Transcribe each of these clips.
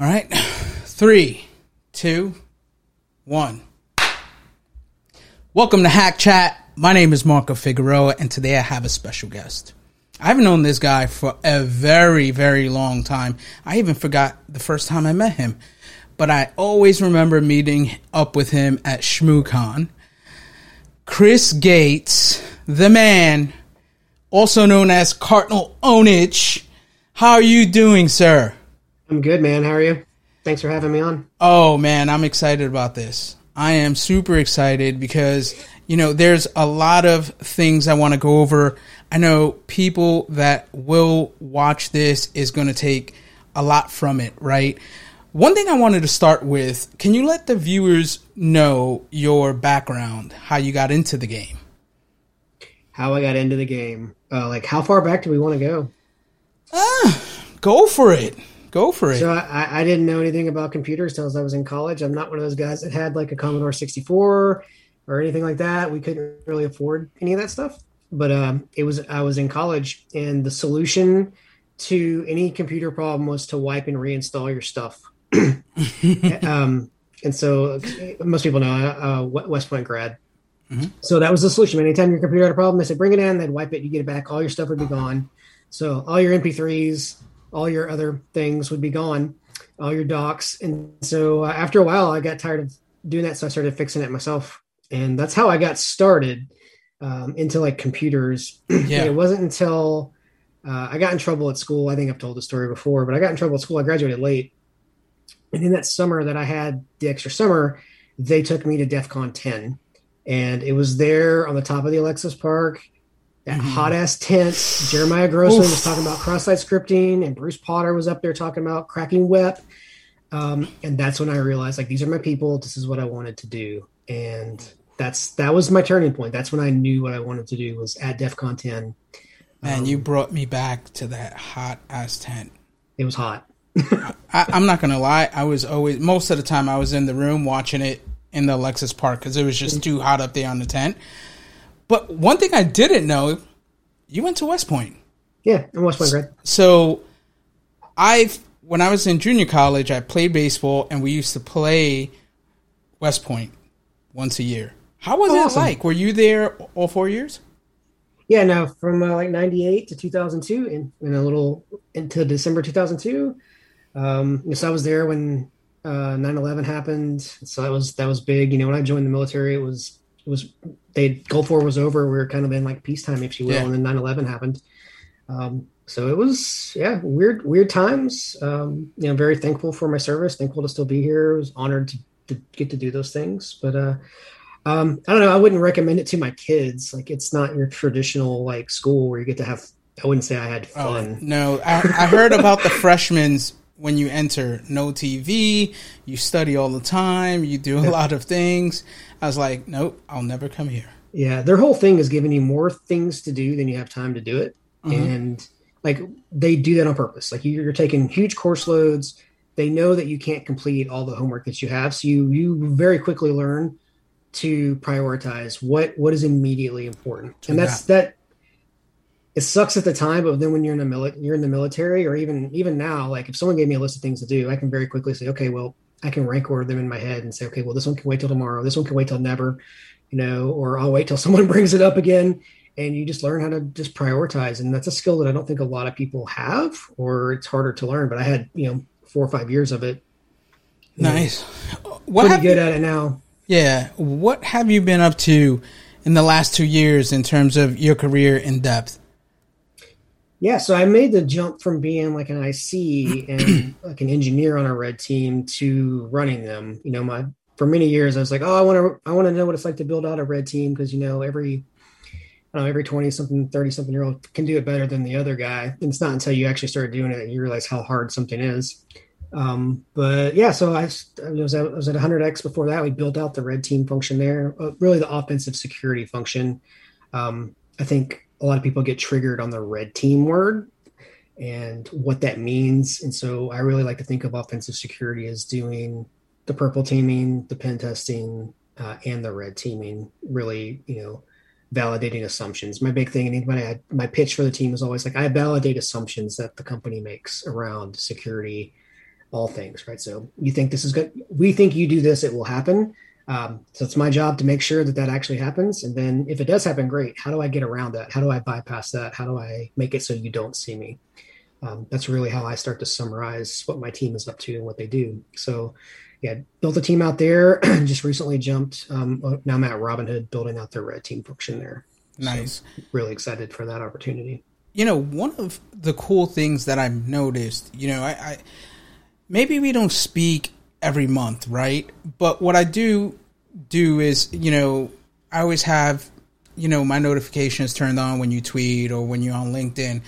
All right. Three, two, one. Welcome to Hack Chat. My name is Marco Figueroa, and today I have a special guest. I haven't known this guy for a very, very long time. I even forgot the first time I met him, but I always remember meeting up with him at ShmooCon. Chris Gates, the man, also known as Carnal0wnage. How are you doing, sir? I'm good, man. How are you? Thanks for having me on. Oh man, I'm excited about this. I am super excited because you know there's a lot of things I want to go over. I know people that will watch this is going to take a lot from it, right? One thing I wanted to start with, can you let the viewers know your background, how you got into the game? How I got into the game. Uh, like, how far back do we want to go? Ah, go for it. Go for it. So I, I didn't know anything about computers until I was in college. I'm not one of those guys that had like a Commodore 64 or anything like that. We couldn't really afford any of that stuff. But um, it was I was in college, and the solution to any computer problem was to wipe and reinstall your stuff. um, and so most people know uh, West Point grad. Mm-hmm. So that was the solution. Anytime your computer had a problem, they said bring it in. They'd wipe it. You get it back. All your stuff would be gone. So all your MP3s, all your other things would be gone, all your docs. And so uh, after a while, I got tired of doing that. So I started fixing it myself. And that's how I got started um, into like computers. Yeah. it wasn't until uh, I got in trouble at school. I think I've told the story before, but I got in trouble at school. I graduated late. And in that summer that I had the extra summer, they took me to DEF CON 10. And it was there on the top of the Alexis Park that mm-hmm. hot ass tent. Jeremiah Grossman was talking about cross-site scripting, and Bruce Potter was up there talking about cracking WEP. Um, and that's when I realized, like, these are my people. This is what I wanted to do, and that's that was my turning point. That's when I knew what I wanted to do was at DEF CON 10. Man, um, you brought me back to that hot ass tent. It was hot. I, I'm not gonna lie. I was always most of the time I was in the room watching it in the Alexis Park because it was just too hot up there on the tent. But one thing I didn't know, you went to West Point. Yeah, I'm West Point grad. So, I when I was in junior college, I played baseball, and we used to play West Point once a year. How was oh, awesome. it like? Were you there all four years? Yeah, no, from uh, like '98 to 2002, and in, in, a little into December 2002. Um, so I was there when uh, 9/11 happened. So that was that was big. You know, when I joined the military, it was it was they Gulf War was over. We were kind of in like peacetime, if you will, yeah. and then 9-11 happened. Um, so it was yeah, weird weird times. Um, you know, very thankful for my service. Thankful to still be here. I was honored to, to get to do those things. But uh, um, I don't know. I wouldn't recommend it to my kids. Like it's not your traditional like school where you get to have. I wouldn't say I had oh, fun. Oh, no, I, I heard about the freshmen's when you enter no TV, you study all the time, you do a lot of things. I was like, nope, I'll never come here. Yeah, their whole thing is giving you more things to do than you have time to do it. Mm-hmm. And like they do that on purpose. Like you're taking huge course loads. They know that you can't complete all the homework that you have. So you you very quickly learn to prioritize what what is immediately important. and that's that it sucks at the time, but then when you're in the mili- you're in the military, or even even now, like if someone gave me a list of things to do, I can very quickly say, okay, well, I can rank order them in my head and say, okay, well, this one can wait till tomorrow, this one can wait till never, you know, or I'll wait till someone brings it up again, and you just learn how to just prioritize, and that's a skill that I don't think a lot of people have, or it's harder to learn. But I had you know four or five years of it. Nice. What pretty good you, at it now. Yeah. What have you been up to in the last two years in terms of your career in depth? Yeah, so I made the jump from being like an IC and like an engineer on a red team to running them. You know, my for many years I was like, oh, I want to I want to know what it's like to build out a red team because you know every I know every 20 something 30 something year old can do it better than the other guy. And it's not until you actually start doing it that you realize how hard something is. Um, but yeah, so I, I, was at, I was at 100x before that. We built out the red team function there, uh, really the offensive security function. Um, I think a lot of people get triggered on the red team word and what that means. And so I really like to think of offensive security as doing the purple teaming, the pen testing, uh, and the red teaming, really, you know, validating assumptions. My big thing, and I, my pitch for the team is always like, I validate assumptions that the company makes around security all things, right? So you think this is good. We think you do this, it will happen. Um, so it's my job to make sure that that actually happens. And then if it does happen, great. How do I get around that? How do I bypass that? How do I make it so you don't see me? Um, that's really how I start to summarize what my team is up to and what they do. So yeah, built a team out there. just recently jumped. Um, oh, now I'm at Robinhood building out their red team function there. Nice. So really excited for that opportunity. You know, one of the cool things that I've noticed, you know, I, I maybe we don't speak every month, right? But what I do do is, you know, I always have, you know, my notifications turned on when you tweet or when you're on LinkedIn.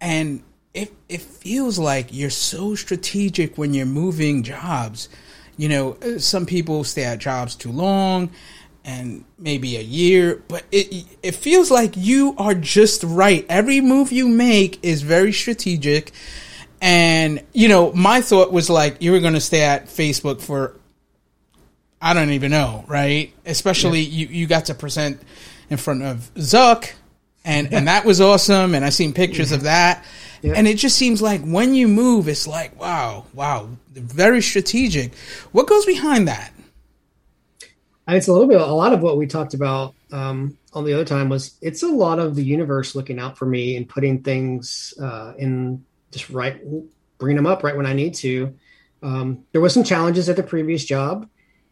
And it it feels like you're so strategic when you're moving jobs. You know, uh, some people stay at jobs too long and maybe a year, but it it feels like you are just right. Every move you make is very strategic and, you know, my thought was like, you were going to stay at Facebook for, I don't even know, right? Especially yeah. you, you got to present in front of Zuck, and, and that was awesome. And I've seen pictures yeah. of that. Yeah. And it just seems like when you move, it's like, wow, wow, very strategic. What goes behind that? It's a little bit, a lot of what we talked about um, on the other time was it's a lot of the universe looking out for me and putting things uh, in just right bring them up right when I need to. Um, there was some challenges at the previous job,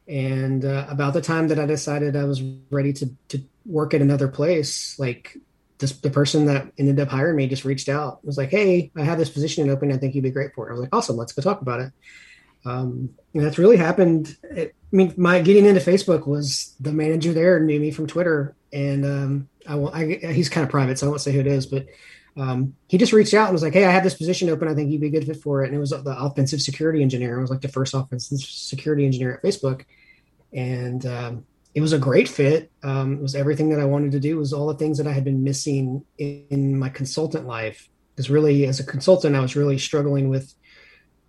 and uh, about the time that I decided I was ready to to work at another place, like this, the person that ended up hiring me just reached out. Was like, "Hey, I have this position open. I think you'd be great for it." I was like, "Awesome, let's go talk about it." Um, and that's really happened. It, I mean, my getting into Facebook was the manager there knew me from Twitter, and um, I, I, he's kind of private, so I won't say who it is, but um, he just reached out and was like, "Hey, I have this position open. I think you'd be a good fit for it." And it was the offensive security engineer. I was like the first offensive security engineer at Facebook, and um, it was a great fit. Um, it was everything that I wanted to do. It was all the things that I had been missing in, in my consultant life. Because really, as a consultant, I was really struggling with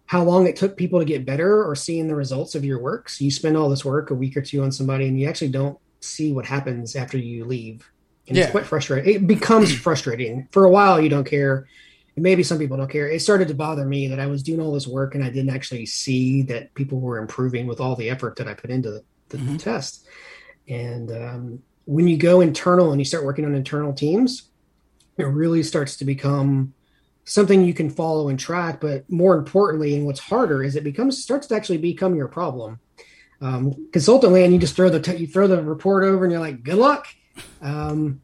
how long it took people to get better or seeing the results of your work. So you spend all this work a week or two on somebody, and you actually don't see what happens after you leave and yeah. it's quite frustrating. It becomes frustrating. For a while, you don't care. And maybe some people don't care. It started to bother me that I was doing all this work and I didn't actually see that people were improving with all the effort that I put into the, the mm-hmm. test. And um, when you go internal and you start working on internal teams, it really starts to become something you can follow and track. But more importantly, and what's harder is it becomes starts to actually become your problem. Um, consultant land, you just throw the t- you throw the report over and you're like, good luck um,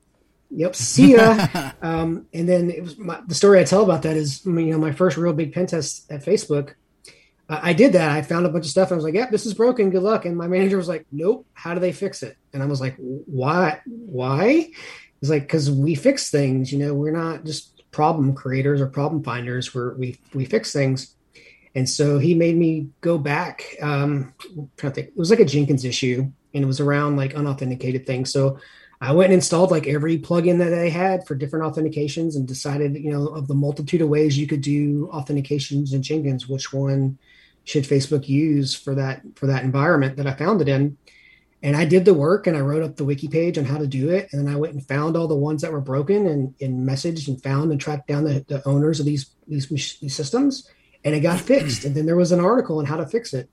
yep, see ya. um, and then it was my, the story I tell about that is, you know, my first real big pen test at Facebook. Uh, I did that. I found a bunch of stuff. I was like, "Yep, this is broken. Good luck." And my manager was like, "Nope. How do they fix it?" And I was like, "Why? Why?" It's like because we fix things. You know, we're not just problem creators or problem finders. We're we we fix things. And so he made me go back. Um, I'm trying to think, it was like a Jenkins issue, and it was around like unauthenticated things. So I went and installed like every plugin that they had for different authentications and decided, you know, of the multitude of ways you could do authentications in Jenkins, which one should Facebook use for that for that environment that I found it in. And I did the work and I wrote up the wiki page on how to do it. And then I went and found all the ones that were broken and, and messaged and found and tracked down the, the owners of these, these, these systems and it got fixed. And then there was an article on how to fix it.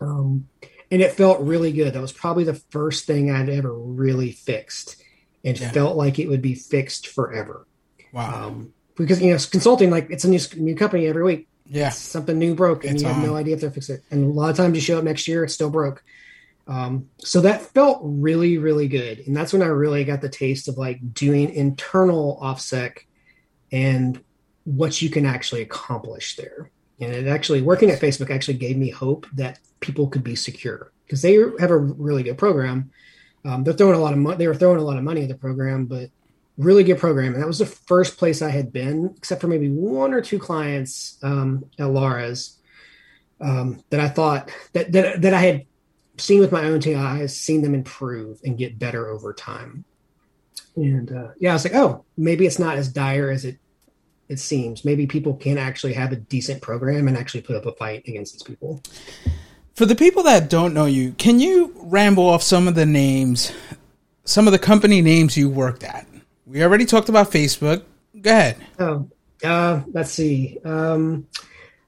Um, and it felt really good. That was probably the first thing I'd ever really fixed, and yeah. felt like it would be fixed forever. Wow! Um, because you know, consulting like it's a new new company every week. Yeah, something new broke, and it's you have no idea if they'll fix it. And a lot of times you show up next year, it's still broke. Um, so that felt really, really good, and that's when I really got the taste of like doing internal OffSec and what you can actually accomplish there. And it actually working at Facebook actually gave me hope that people could be secure because they have a really good program. Um, they're throwing a lot of money. They were throwing a lot of money at the program, but really good program. And that was the first place I had been, except for maybe one or two clients um, at Lares um, that I thought that, that that I had seen with my own two eyes, seen them improve and get better over time. And uh, yeah, I was like, oh, maybe it's not as dire as it it seems. Maybe people can actually have a decent program and actually put up a fight against these people. For the people that don't know you, can you ramble off some of the names, some of the company names you worked at? We already talked about Facebook. Go ahead. Oh, uh, let's see. Um,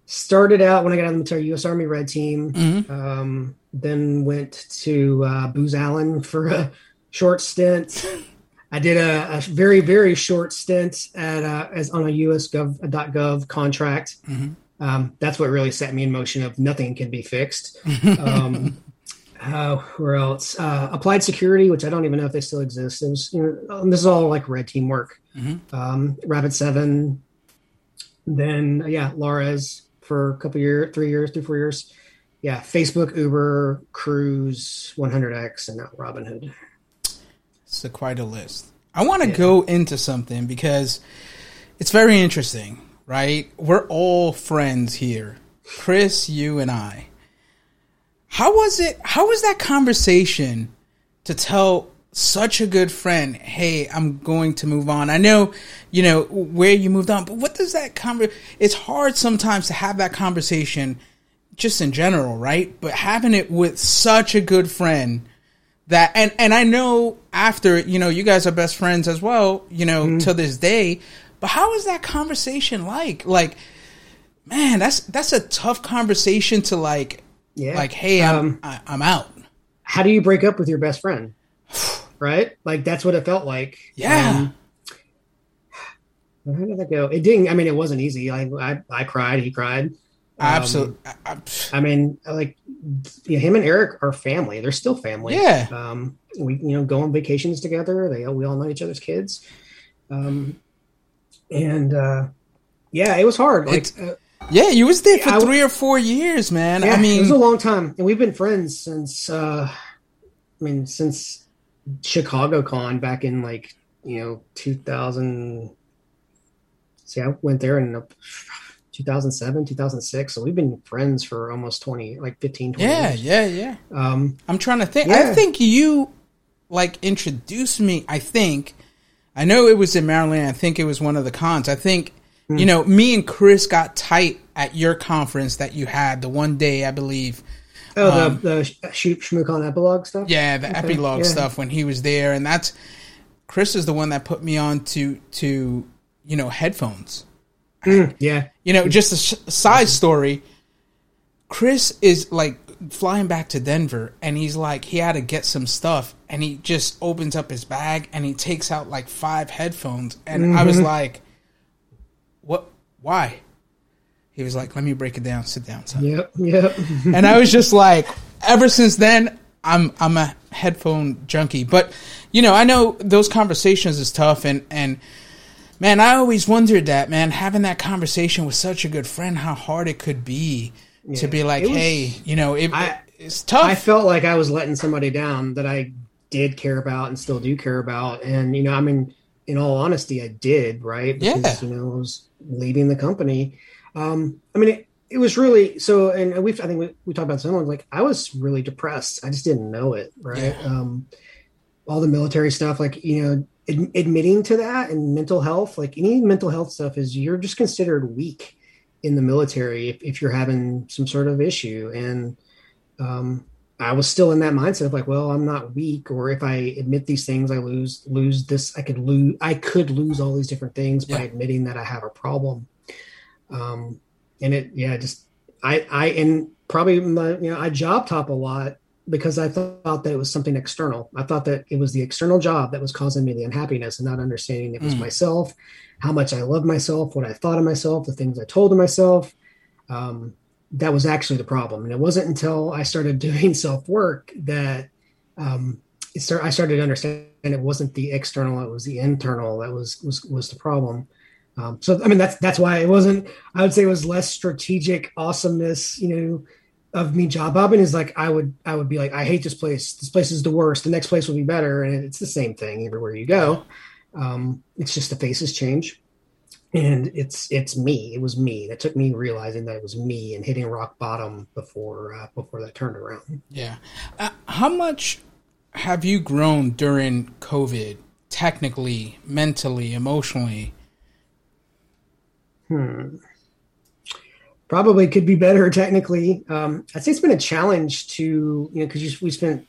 started out when I got on the military, U.S. Army Red Team. Mm-hmm. Um, then went to uh, Booz Allen for a short stint. I did a, a very very short stint at uh, as on a US Gov .gov contract. Mm-hmm. Um, that's what really set me in motion. Of nothing can be fixed. Um, uh, where else? Uh, applied Security, which I don't even know if they still exist. It was, you know, this is all like red team work. Mm-hmm. Um, Rapid7, then yeah, Lares for a couple years, three years, three four years. Yeah, Facebook, Uber, Cruise, 100x, and now Robinhood. It's a quite a list. I want to yeah. go into something because it's very interesting, right? We're all friends here, Chris, you, and I. How was it? How was that conversation to tell such a good friend, "Hey, I'm going to move on." I know, you know where you moved on, but what does that conver? It's hard sometimes to have that conversation, just in general, right? But having it with such a good friend that and and I know after you know you guys are best friends as well you know mm-hmm. to this day but how is that conversation like? Like man that's that's a tough conversation to like yeah. like hey I'm um, I, i am out. how do you break up with your best friend? Right? Like that's what it felt like. Yeah. Um, how did that go? It didn't I mean it wasn't easy. I I, I cried he cried. Absolutely. Um, I, mean, like yeah, him and Eric are family. They're still family. Yeah. Um, we you know go on vacations together. They we all know each other's kids. Um, and uh, yeah, it was hard. Like, uh, yeah, you was there for I, three or four years, man. Yeah, I mean, it was a long time, and we've been friends since. Uh, I mean, since Chicago Con back in like you know 2000. See, I went there in 2007 2006 so we've been friends for almost 20 like 15 20 yeah years. yeah yeah um i'm trying to think yeah. i think you like introduced me i think i know it was in maryland i think it was one of the cons i think mm. you know me and chris got tight at your conference that you had the one day i believe oh um, the the shoot epilogue stuff yeah the okay. epilogue yeah. stuff when he was there and that's chris is the one that put me on to to you know headphones Mm, yeah. You know, just a side story. Chris is like flying back to Denver and he's like, he had to get some stuff and he just opens up his bag and he takes out like five headphones. And mm-hmm. I was mm-hmm. like, what? Why? He was like, let me break it down. Sit down, son. Yep. Yep. and I was just like, ever since then, I'm, I'm a headphone junkie. But, you know, I know those conversations is tough and, and, Man, I always wondered that, man, having that conversation with such a good friend, how hard it could be yeah, to be like, was, hey, you know, it, I, it's tough. I felt like I was letting somebody down that I did care about and still do care about. And, you know, I mean, in all honesty, I did, right? Because, yeah. you know, I was leaving the company. Um, I mean, it, it was really so, and we I think we, we talked about someone like I was really depressed. I just didn't know it, right? Yeah. Um, all the military stuff, like, you know, ad- admitting to that and mental health, like any mental health stuff, is you're just considered weak in the military if, if you're having some sort of issue. And um, I was still in that mindset of like, well, I'm not weak, or if I admit these things, I lose lose this. I could lose. I could lose all these different things yeah. by admitting that I have a problem. Um, and it, yeah, just I, I, and probably my, you know, I job top a lot because I thought that it was something external. I thought that it was the external job that was causing me the unhappiness and not understanding it was mm. myself, how much I love myself, what I thought of myself, the things I told to myself. Um, that was actually the problem. And it wasn't until I started doing self work that um, start, I started to understand it wasn't the external, it was the internal that was was was the problem. Um, so I mean that's that's why it wasn't. I would say it was less strategic awesomeness, you know of me job hopping is like I would I would be like I hate this place. This place is the worst. The next place will be better, and it's the same thing everywhere you go. Um, it's just the faces change, and it's it's me. It was me. That took me realizing that it was me and hitting rock bottom before uh, before that turned around. Yeah. Uh, how much have you grown during COVID? Technically, mentally, emotionally. Hmm probably could be better technically. Um, I'd say it's been a challenge to, you know, because we spent,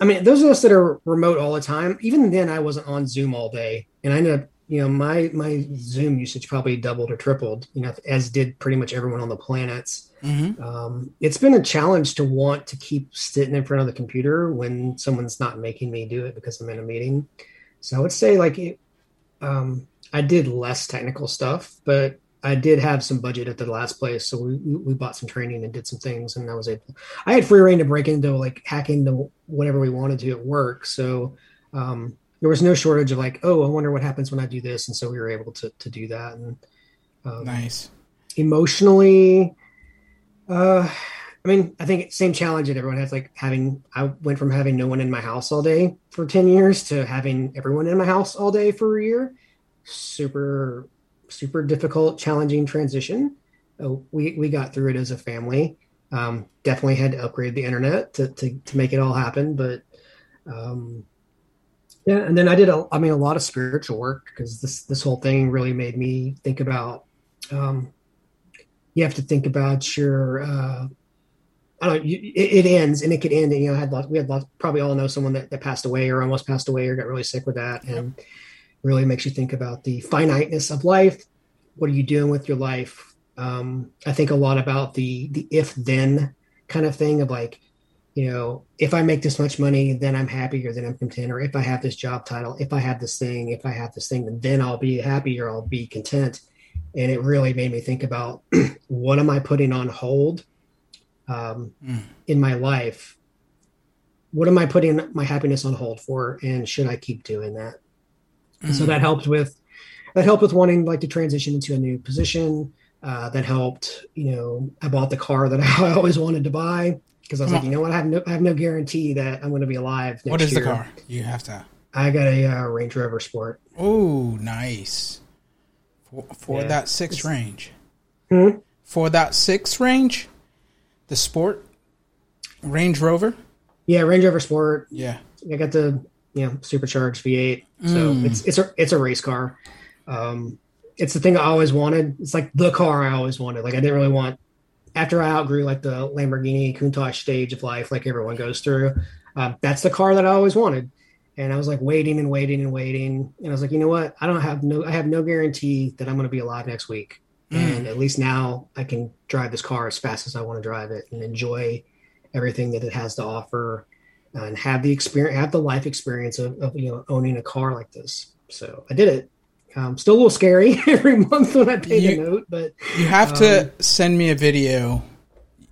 I mean, those of us that are remote all the time, even then I wasn't on Zoom all day. And I ended up you know, my my Zoom usage probably doubled or tripled. You know, as did pretty much everyone on the planets. Mm-hmm. Um, it's been a challenge to want to keep sitting in front of the computer when someone's not making me do it because I'm in a meeting. So I would say like it, um, I did less technical stuff, but I did have some budget at the last place, so we we bought some training and did some things, and I was able. I had free reign to break into like hack into whatever we wanted to at work, so um, there was no shortage of like, oh, I wonder what happens when I do this, and so we were able to to do that. And um, nice. Emotionally, uh, I mean, I think same challenge that everyone has. Like having, I went from having no one in my house all day for ten years to having everyone in my house all day for a year. Super super difficult, challenging transition. Uh, we we got through it as a family. Um, definitely had to upgrade the internet to to, to make it all happen, but um, yeah. And then I did a, I mean, a lot of spiritual work because this this whole thing really made me think about. Um, you have to think about your. Uh, I don't. Know, it, it, ends, and it could end. And, you know, I had lots. We had lots. Probably all know someone that, that passed away or almost passed away or got really sick with that, and. Really makes you think about the finiteness of life. What are you doing with your life? Um, I think a lot about the the if then kind of thing of like, you know, if I make this much money, then I'm happier, then I'm content. Or if I have this job title, if I have this thing, if I have this thing, then I'll be happy or I'll be content. And it really made me think about what am I putting on hold um, mm. in my life? What am I putting my happiness on hold for? And should I keep doing that? Mm. So that helped with that helped with wanting like to transition into a new position. Uh, that helped. You know, I bought the car that I always wanted to buy because I was Come like, on. you know what, I have no I have no guarantee that I'm going to be alive. what is year. the car? You have to. I got a uh, Range Rover Sport. Oh, nice. For, for yeah. that six it's, range. Hmm? For that six range, the Sport Range Rover. Yeah, Range Rover Sport. Yeah, I got the you know supercharged V8. So mm. it's it's a it's a race car. Um, it's the thing I always wanted. It's like the car I always wanted. Like I didn't really want after I outgrew like the Lamborghini Countach stage of life, like everyone goes through. Um, that's the car that I always wanted. And I was like waiting and waiting and waiting. And I was like, you know what? I don't have no I have no guarantee that I'm going to be alive next week. Mm. And at least now I can drive this car as fast as I want to drive it and enjoy everything that it has to offer and have the experience, have the life experience of, of you know owning a car like this. So I did it. Um, still a little scary every month when I pay you, the note, but you have um, to send me a video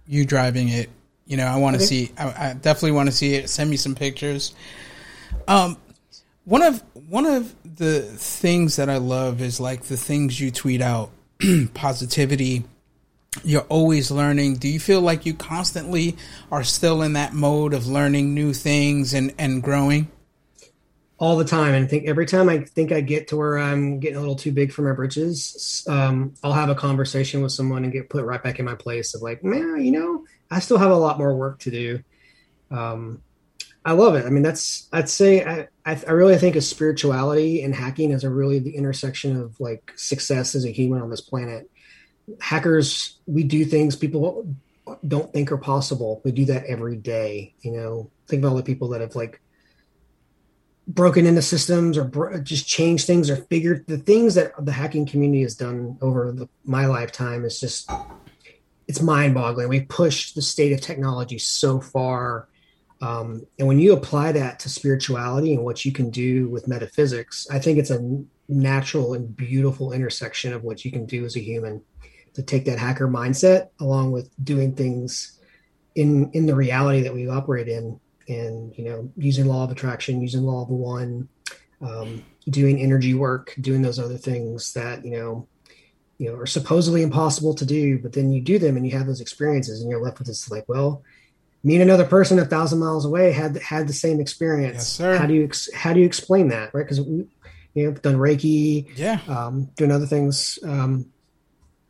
you driving it. You know, I want to okay. see. I, I definitely want to see it. Send me some pictures. Um, one of one of the things that I love is like the things you tweet out, positivity, you're always learning. Do you feel like you constantly are still in that mode of learning new things and, and growing? All the time. And I think every time I think I get to where I'm getting a little too big for my britches, um, I'll have a conversation with someone and get put right back in my place of like, man, you know, I still have a lot more work to do. Um, I love it. I mean, that's, I'd say, I, I, I really think of spirituality and hacking as a really the intersection of like success as a human on this planet hackers we do things people don't think are possible. We do that every day you know? Think of all the people that have like broken into systems or bro- just changed things or figured the things that the hacking community has done over the, my lifetime is just it's mind boggling we pushed the state of technology so far um, and when you apply that to spirituality and what you can do with metaphysics i think it's a natural and beautiful intersection of what you can do as a human to take that hacker mindset along with doing things in in the reality that we operate in and you know using law of attraction using law of one um, doing energy work doing those other things that you know you know are supposedly impossible to do but then you do them and you have those experiences and you're left with this like well me and another person a thousand miles away had had the same experience. Yes, sir. how do you how do you explain that right? Because we you know done reiki yeah. um, doing other things um,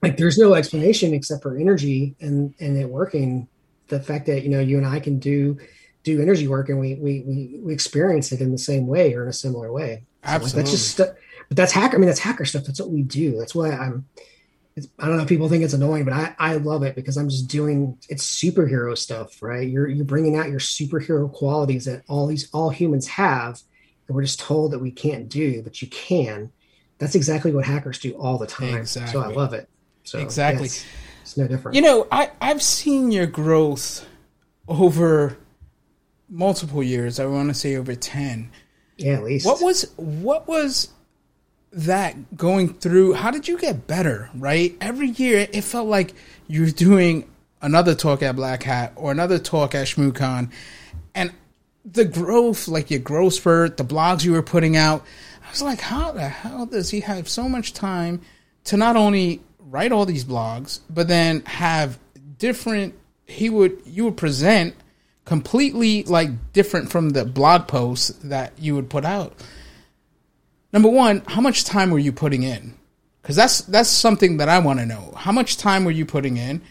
like there's no explanation except for energy and and it working the fact that you know you and i can do do energy work and we we we, we experience it in the same way or in a similar way so Absolutely. Like that's just but that's hacker i mean that's hacker stuff that's what we do that's why i'm I don't know if people think it's annoying, but I, I love it because I'm just doing it's superhero stuff, right? You're you're bringing out your superhero qualities that all these all humans have, and we're just told that we can't do, but you can that's exactly what hackers do all the time. Exactly. So I love it. So exactly, it's no different. You know, I I've seen your growth over multiple years. I want to say over ten. Yeah, at least. What was what was that going through? How did you get better? Right, every year it felt like you were doing another talk at Black Hat or another talk at ShmooCon, and the growth, like your growth spurt, the blogs you were putting out. I was like, how the hell does he have so much time to not only write all these blogs, but then have different? He would you would present completely like different from the blog posts that you would put out. Number one, how much time were you putting in? Because that's that's something that I want to know. How much time were you putting in,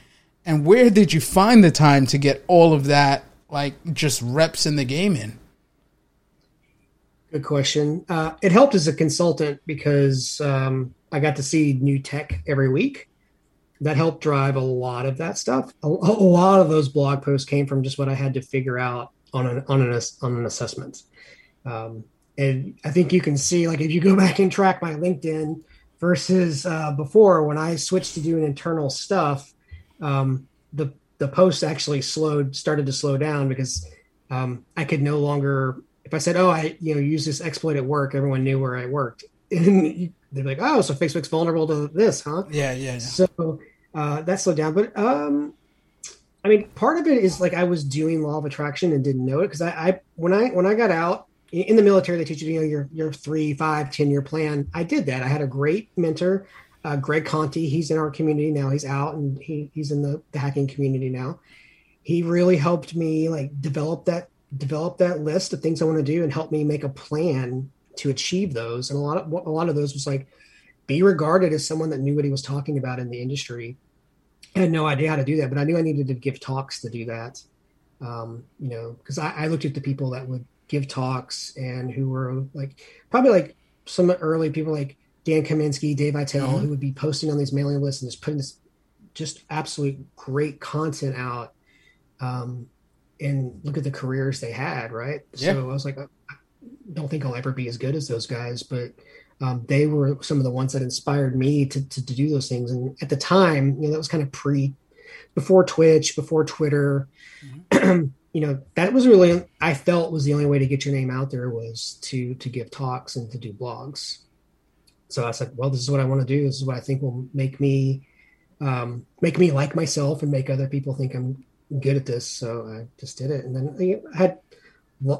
and where did you find the time to get all of that like just reps in the game in? Good question. Uh, it helped as a consultant because um, I got to see new tech every week that helped drive a lot of that stuff. A, a, lot of those blog posts came from just what I had to figure out on an on an on an assessment. Um, and I think you can see, like, if you go back and track my LinkedIn versus uh, before when I switched to doing internal stuff, um, the the posts actually slowed, started to slow down because um, I could no longer. If I said, "Oh, I you know use this exploit at work," everyone knew where I worked. And they're like, "Oh, so Facebook's vulnerable to this, huh?" Yeah, yeah. yeah. So uh, that slowed down. But um, I mean, part of it is like I was doing law of attraction and didn't know it because I, I when I when I got out in the military, they teach you, you know, your your three, five, ten year plan. I did that. I had a great mentor, uh, Greg Conti. He's in our community now. He's out and he he's in the, the hacking community now. He really helped me like develop that develop that list of things I want to do and help me make a plan to achieve those. And a lot of a lot of those was like be regarded as someone that knew what he was talking about in the industry. I had no idea how to do that, but I knew I needed to give talks to do that. Um, you know, because I, I, looked at the people that would give talks and who were like probably like some early people like Dan Kaminsky, Dave Aitel, mm-hmm. who would be posting on these mailing lists and just putting this just absolute great content out. Um, and look at the careers they had, right? Yeah. So I was like, I don't think I'll ever be as good as those guys, but um, they were some of the ones that inspired me to, to, to do those things. And at the time, you know, that was kind of pre, before Twitch, before Twitter. Mm-hmm. you know, that was really I felt was the only way to get your name out there was to to give talks and to do blogs. So I said, well, this is what I want to do. This is what I think will make me um, make me like myself and make other people think I'm good at this. So I just did it, and then I had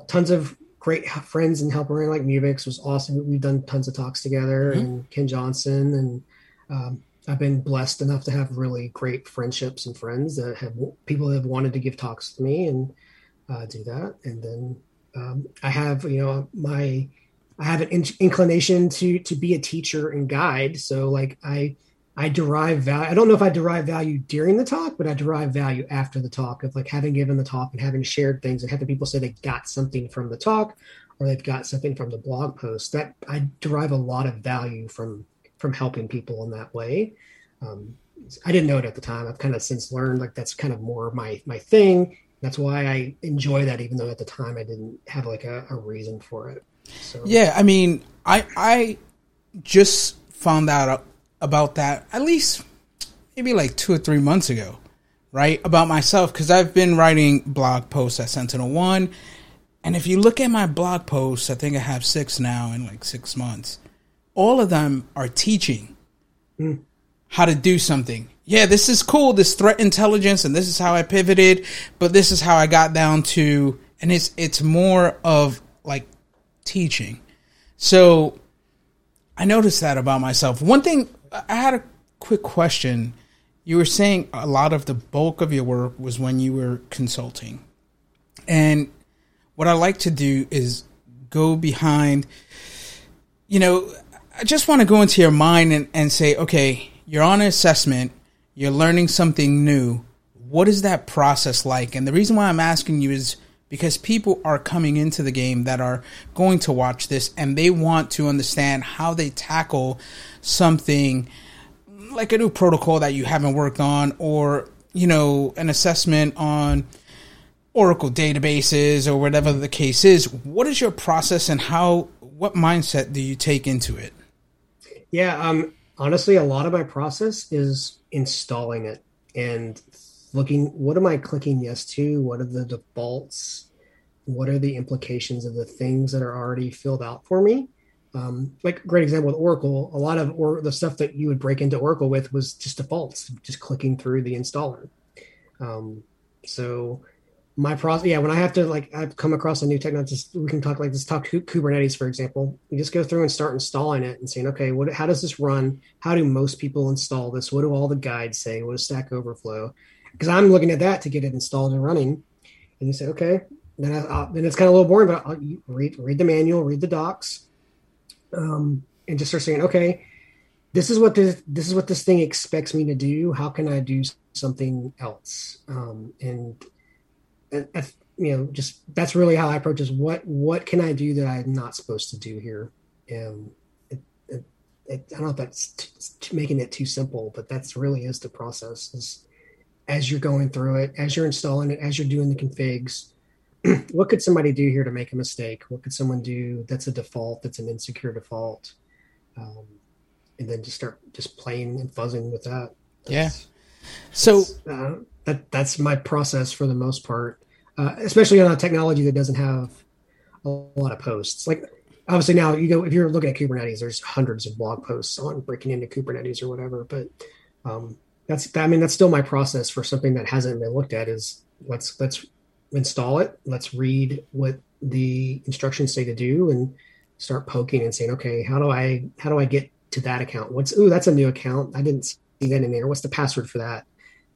tons of great friends and help around. like Mubix was awesome. We've done tons of talks together mm-hmm. and Ken Johnson and um, I've been blessed enough to have really great friendships and friends that have people that have wanted to give talks to me and uh, do that. And then um, I have, you know, my I have an in- inclination to to be a teacher and guide. So like I I derive value. I don't know if I derive value during the talk, but I derive value after the talk of like having given the talk and having shared things and having people say they got something from the talk or they've got something from the blog post. That I derive a lot of value from from helping people in that way. Um, I didn't know it at the time. I've kind of since learned like that's kind of more my my thing. That's why I enjoy that, even though at the time I didn't have like a, a reason for it. So. Yeah, I mean, I I just found that out about that at least maybe like two or three months ago, right? About myself because I've been writing blog posts at Sentinel One, and if you look at my blog posts, I think I have six now in like six months. All of them are teaching mm. how to do something. Yeah, this is cool. This threat intelligence, and this is how I pivoted, but this is how I got down to, and it's it's more of like teaching. So I noticed that about myself. One thing I had a quick question. You were saying a lot of the bulk of your work was when you were consulting. And what I like to do is go behind, you know, I just want to go into your mind and, and say, okay, you're on an assessment, you're learning something new. What is that process like? And the reason why I'm asking you is because people are coming into the game that are going to watch this and they want to understand how they tackle something like a new protocol that you haven't worked on or you know an assessment on oracle databases or whatever the case is. What is your process and how what mindset do you take into it? Yeah, um, honestly, a lot of my process is installing it and looking. What am I clicking yes to? What are the defaults? What are the implications of the things that are already filled out for me? Um, like great example with Oracle, a lot of or the stuff that you would break into Oracle with was just defaults, just clicking through the installer. Um, so my process yeah when i have to like i've come across a new technology we can talk like this talk kubernetes for example you just go through and start installing it and saying okay what how does this run how do most people install this what do all the guides say what does stack overflow because i'm looking at that to get it installed and running. And you say okay. Then I, I'll, then it's kind of a little boring but I'll read read the manual read the docs um, and just start saying okay this is what this this is what this thing expects me to do. How can i do something else? Um, and you know, just that's really how I approach is what what can I do that I'm not supposed to do here, and it, I don't know if that's t- making it too simple, but that's really is the process. Is as you're going through it, as you're installing it, as you're doing the configs, what could somebody do here to make a mistake? What could someone do that's a default, that's an insecure default? Um, and then just start just playing and fuzzing with that. That's, yeah. So uh, that that's my process for the most part uh, especially on a technology that doesn't have a lot of posts. Like obviously now you go if you're looking at Kubernetes, there's hundreds of blog posts on breaking into Kubernetes or whatever. But um, that's I mean that's still my process for something that hasn't been looked at is let's let's install it, let's read what the instructions say to do, and start poking and saying, okay, how do I how do I get to that account? What's ooh that's a new account I didn't see that in there. What's the password for that?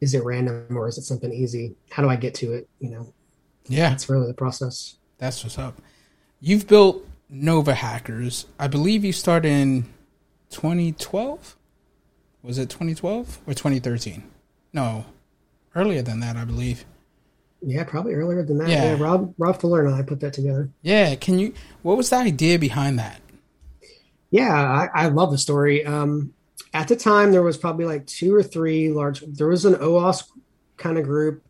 Is it random or is it something easy? How do I get to it? You know, yeah, that's really the process. That's what's up. You've built Nova Hackers. I believe you started in 2012. Was it 2012 or 2013? No, earlier than that, I believe. Yeah, probably earlier than that. Yeah, yeah Rob Rob Fuller and I put that together. Yeah, can you? What was the idea behind that? Yeah, I, I love the story. Um, at the time, there was probably like two or three large. There was an OWASP kind of group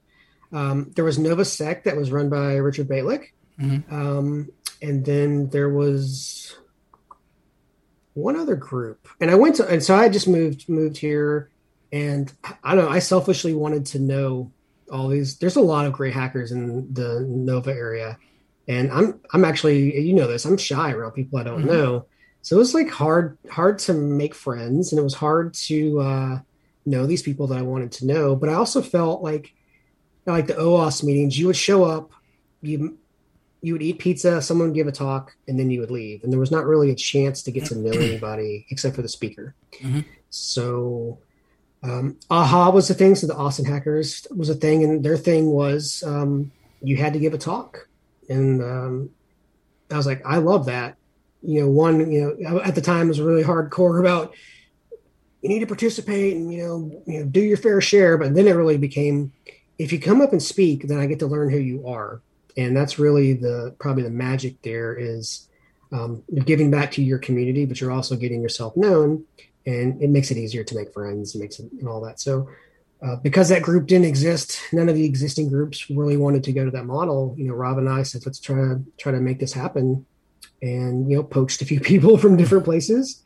um, there was Novasec that was run by Richard Bejtlich. Mm-hmm. Um, and then there was one other group. And I went to, and so I just moved, moved here. And I don't know, I selfishly wanted to know all these. There's a lot of great hackers in the Nova area. And I'm, I'm actually, you know this, I'm shy around people I don't mm-hmm. know. So it was like hard, hard to make friends. And it was hard to, uh, know these people that I wanted to know. But I also felt like, like the OWASP meetings, you would show up, you you would eat pizza, someone would give a talk, and then you would leave. And there was not really a chance to get to know anybody except for the speaker. Mm-hmm. So um, AHA was the thing. So the Austin Hackers was a thing, and their thing was um, you had to give a talk. And um, I was like, I love that. You know, one, you know, at the time was really hardcore about you need to participate and you know, you know, do your fair share. But then it really became if you come up and speak, then I get to learn who you are, and that's really the probably the magic there is um, giving back to your community, but you're also getting yourself known, and it makes it easier to make friends, makes it and all that. So. Uh, because that group didn't exist, none of the existing groups really wanted to go to that model. You know, Rob and I said, let's try to try to make this happen, and you know, poached a few people from different places,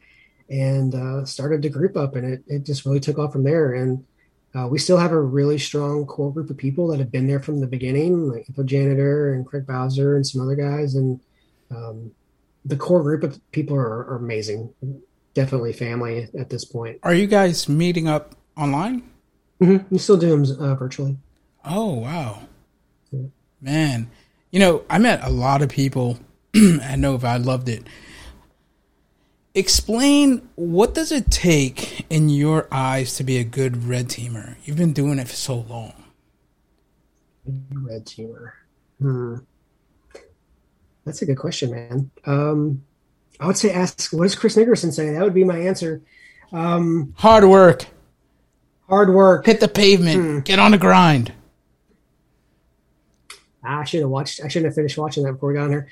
and uh, started the group up, and it it just really took off from there. And uh, we still have a really strong core group of people that have been there from the beginning, like Info Janitor and Craig Bowser and some other guys. And um, the core group of people are, are, amazing. Definitely family at this point. Are you guys meeting up online? Mm-hmm. We still do them uh, virtually. Oh, wow. Yeah. Man, you know, I met a lot of people at Nova. I loved it explain what does it take in your eyes to be a good red teamer? You've been doing it for so long. Red teamer. Hmm. That's a good question man. Um i would say ask what does chris nickerson say? That would be my answer. Um hard work. hard work. Hit the pavement. Hmm. get on the grind. I should have watched i shouldn't have finished watching that before we got on here.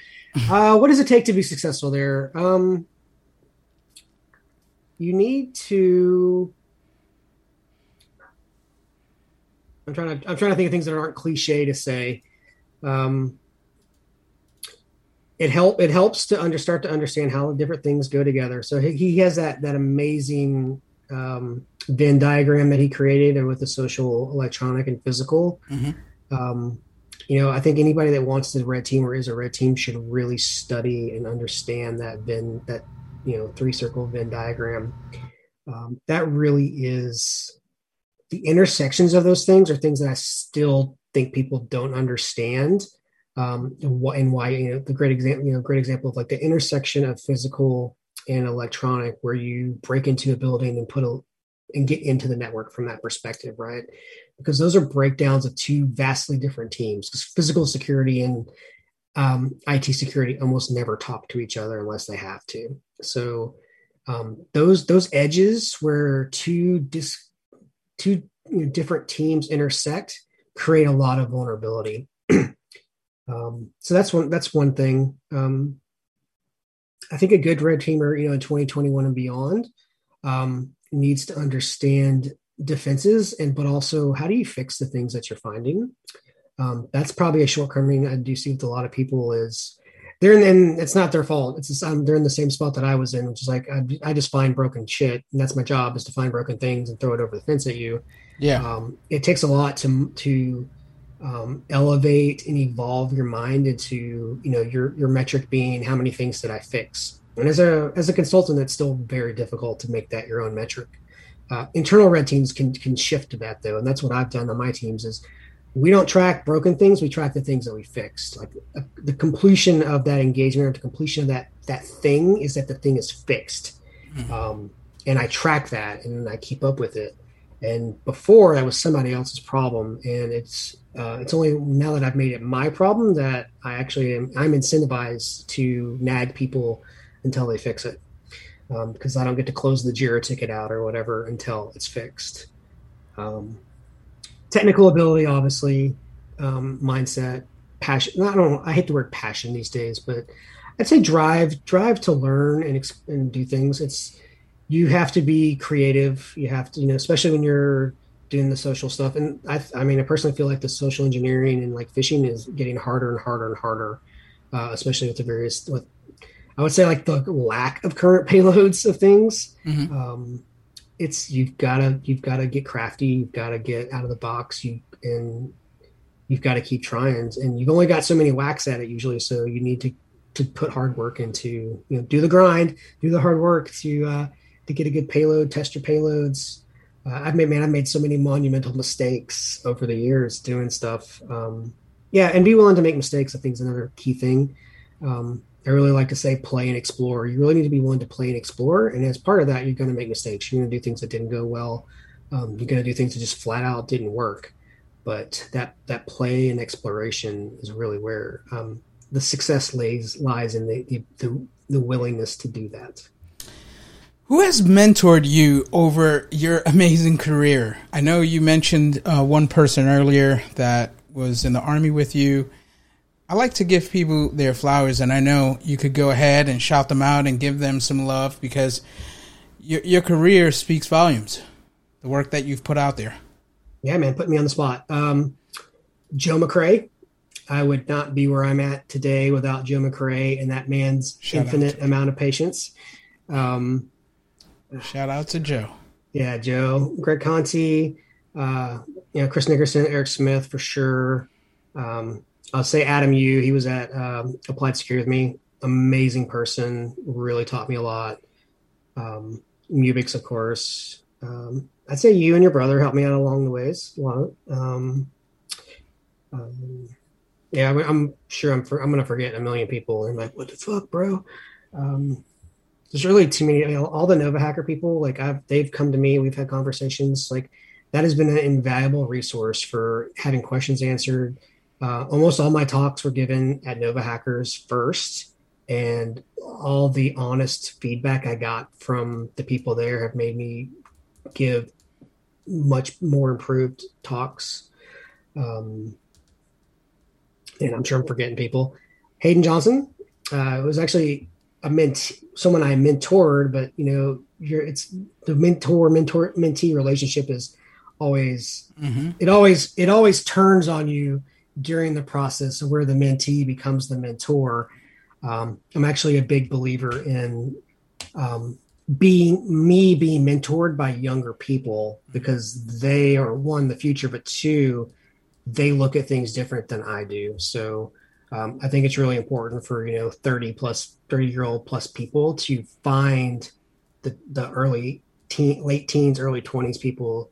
Uh what does it take to be successful there? Um you need to I'm trying to I'm trying to think of things that aren't cliche to say. Um, it help it helps to under, start to understand how different things go together. So he, he has that that amazing um, Venn diagram that he created with the social, electronic, and physical. Mm-hmm. Um, you know, I think anybody that wants the red team or is a red team should really study and understand that Venn that you know three circle Venn diagram. Um, that really is the intersections of those things are things that I still think people don't understand um, and, why, and why you know the great example you know great example of like the intersection of physical and electronic where you break into a building and put a and get into the network from that perspective right because those are breakdowns of two vastly different teams because physical security and um, IT security almost never talk to each other unless they have to so um, those those edges where two dis, two you know, different teams intersect create a lot of vulnerability um, so that's one that's one thing. Um, I think a good red teamer, you know, in 2021 and beyond, um, needs to understand defenses and but also how do you fix the things that you're finding. Um, that's probably a shortcoming I do see with a lot of people is they're in, and it's not their fault. It's just, um, they're in the same spot that I was in, which is like I, I, just find broken shit, and that's my job is to find broken things and throw it over the fence at you. Yeah, um, it takes a lot to to um, elevate and evolve your mind into you know your your metric being how many things did I fix. And as a as a consultant, it's still very difficult to make that your own metric. Uh, internal red teams can can shift to that though, and that's what I've done on my teams. Is we don't track broken things; we track the things that we fixed. Like uh, the completion of that engagement or the completion of that that thing is that the thing is fixed, mm-hmm. um, and I track that and I keep up with it. And before that was somebody else's problem, and it's uh, it's only now that I've made it my problem that I actually am I'm incentivized to nag people until they fix it um, because I don't get to close the Jira ticket out or whatever until it's fixed. Um, technical ability, obviously, um, mindset, passion. I don't. I hate the word passion these days, but I'd say drive, drive to learn and and do things. It's you have to be creative. You have to, you know, especially when you're doing the social stuff. And I, I mean, I personally feel like the social engineering and like phishing is getting harder and harder and harder, uh, especially with the various, with, I would say like the lack of current payloads of things. Mm-hmm. Um, it's, you've gotta, you've gotta get crafty. You've gotta get out of the box. You, and you've got to keep trying and you've only got so many whacks at it usually. So you need to, to put hard work into, you know, do the grind, do the hard work to, uh, to get a good payload, test your payloads, uh, I've made man, I've made so many monumental mistakes over the years doing stuff. Um, yeah, and be willing to make mistakes. I think is another key thing. Um, I really like to say play and explore. You really need to be willing to play and explore, and as part of that, you're going to make mistakes. You're going to do things that didn't go well. Um, you're going to do things that just flat out didn't work. But that that play and exploration is really where um, the success lays lies in the, the the the willingness to do that. Who has mentored you over your amazing career? I know you mentioned uh, one person earlier that was in the army with you. I like to give people their flowers, and I know you could go ahead and shout them out and give them some love because your, your career speaks volumes. The work that you've put out there. Yeah, man, put me on the spot. Um, Joe McCray. I would not be where I'm at today without Joe McCray and that man's Shout infinite amount of patience. Um, Shout out to Joe. Yeah, Joe, Greg Conti, uh, you know, Chris Nickerson, Eric Smith for sure. Um, I'll say Adam Yu. He was at um, Applied Security with me. Amazing person. Really taught me a lot. Um, Mubix, of course. Um, I'd say you and your brother helped me out along the ways a lot. Um, um, yeah, I'm, I'm sure I'm, for, I'm to forget a million people and like, what the fuck, bro? Um, there's really too many. You know, all the Nova Hacker people, like I've, they've come to me. We've had conversations. Like that has been an invaluable resource for having questions answered. Uh, almost all my talks were given at Nova Hackers first, and all the honest feedback I got from the people there have made me give much more improved talks. Um, and I'm sure I'm forgetting people. Hayden Johnson uh, was actually a ment someone I mentored, but you know, you're it's the mentor mentor mentee relationship is always mm-hmm. it always it always turns on you during the process of where the mentee becomes the mentor. Um, I'm actually a big believer in um, being me being mentored by younger people because they are one the future, but two they look at things different than I do. So um, I think it's really important for you know 30 plus 30 year old plus people to find the the early teen, late teens, early 20s people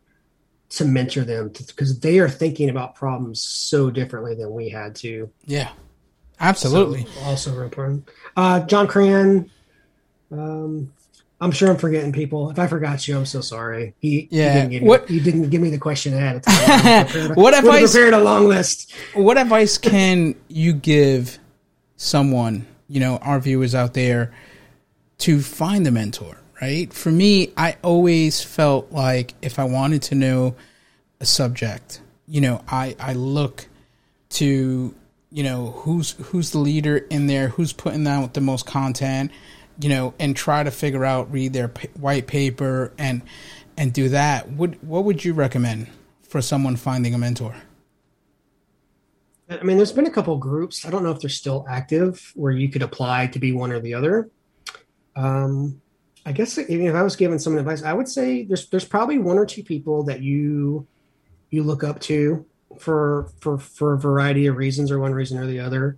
to mentor them because they are thinking about problems so differently than we had to. Yeah, absolutely. So also very important. Uh, John Cran. Um, I'm sure I'm forgetting people. If I forgot you, I'm so sorry. He, yeah. He didn't give what, me, he didn't give me the question ahead of time. what advice? Prepared a long list. What advice can you give someone, you know, our viewers out there, to find a mentor? Right. For me, I always felt like if I wanted to know a subject, you know, I I look to you know who's who's the leader in there, who's putting out the most content you know, and try to figure out, read their p- white paper, and and do that. Would what would you recommend for someone finding a mentor? I mean, there's been a couple groups. I don't know if they're still active where you could apply to be one or the other. Um, I guess if I was giving some advice, I would say there's there's probably one or two people that you you look up to for for for a variety of reasons or one reason or the other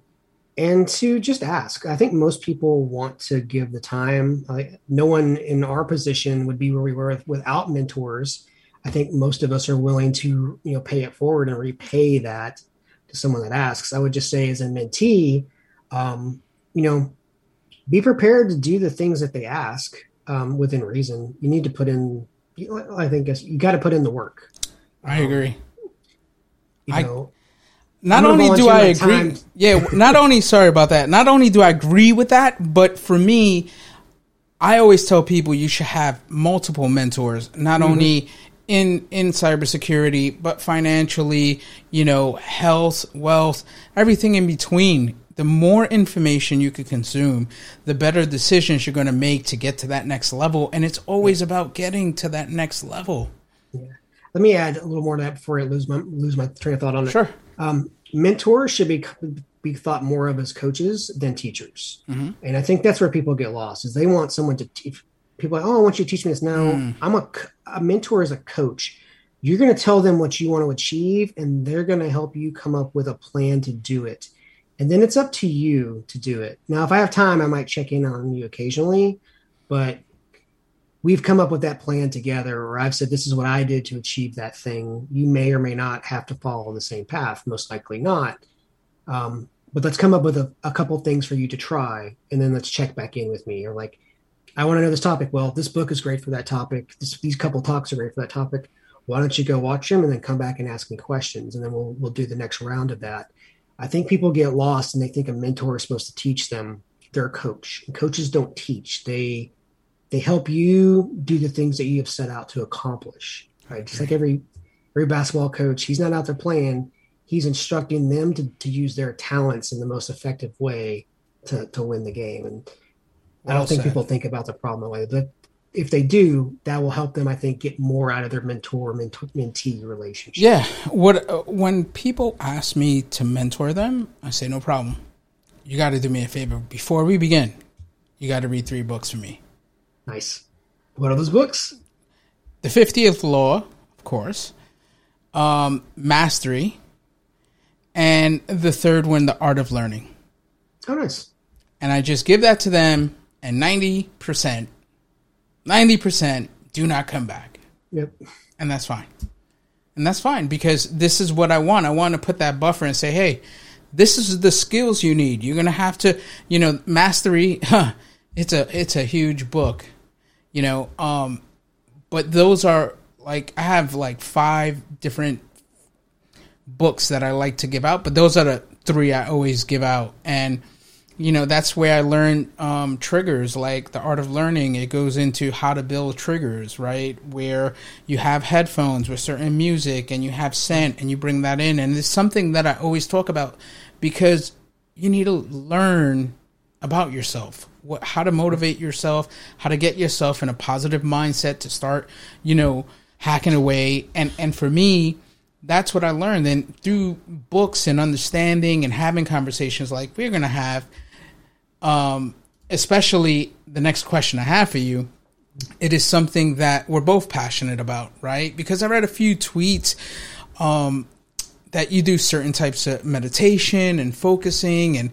and to just ask. I think most people want to give the time. Like no one in our position would be where we were without mentors. I think most of us are willing to, you know, pay it forward and repay that to someone that asks. I would just say, as a mentee, um, you know, be prepared to do the things that they ask um, within reason. You need to put in. I think you got to put in the work. I agree. Um, you know, not only do I agree, time. yeah, not only sorry about that. Not only do I agree with that, but for me, I always tell people you should have multiple mentors, not mm-hmm. only in in cybersecurity, but financially, you know, health, wealth, everything in between. The more information you can consume, the better decisions you're going to make to get to that next level. And it's always about getting to that next level. Yeah. Let me add a little more to that before I lose my lose my train of thought on it. Sure. Um, mentors should be be thought more of as coaches than teachers, mm-hmm. and I think that's where people get lost. Is they want someone to teach people like, oh, I want you to teach me this. No, mm. I'm a a mentor is a coach. You're going to tell them what you want to achieve, and they're going to help you come up with a plan to do it. And then it's up to you to do it. Now, if I have time, I might check in on you occasionally, but we've come up with that plan together or i've said this is what i did to achieve that thing. You may or may not have to follow the same path most likely not. Um, but let's come up with a, a couple things for you to try and then let's check back in with me. Or like i want to know this topic. Well this book is great for that topic. This, these couple talks are great for that topic. Why don't you go watch them and then come back and ask me questions and then we'll we'll do the next round of that i think people get lost and they think a mentor is supposed to teach them they're a coach and coaches don't teach they they help you do the things that you have set out to accomplish. Right. Just like every every basketball coach, he's not out there playing. He's instructing them to, to use their talents in the most effective way to, to win the game. And well I don't think people think about the problem that way. But if they do, that will help them, I think, get more out of their mentor mentee relationship. Yeah. What uh, when people ask me to mentor them, I say no problem. You got to do me a favor before we begin. You got to read three books for me. Nice. What are those books? The 50th Law, of course, um, Mastery, and the third one, The Art of Learning. Oh, nice. And I just give that to them, and 90%, 90% do not come back. Yep. And that's fine. And that's fine because this is what I want. I want to put that buffer and say, hey, this is the skills you need. You're going to have to, you know, mastery. Huh, it's a it's a huge book, you know. Um, but those are like I have like five different books that I like to give out, but those are the three I always give out, and you know that's where I learn um, triggers like the art of learning. It goes into how to build triggers, right? Where you have headphones with certain music, and you have scent, and you bring that in, and it's something that I always talk about because you need to learn about yourself what, how to motivate yourself, how to get yourself in a positive mindset to start, you know, hacking away. And and for me, that's what I learned. And through books and understanding and having conversations like we're gonna have, um, especially the next question I have for you, it is something that we're both passionate about, right? Because I read a few tweets um, that you do certain types of meditation and focusing and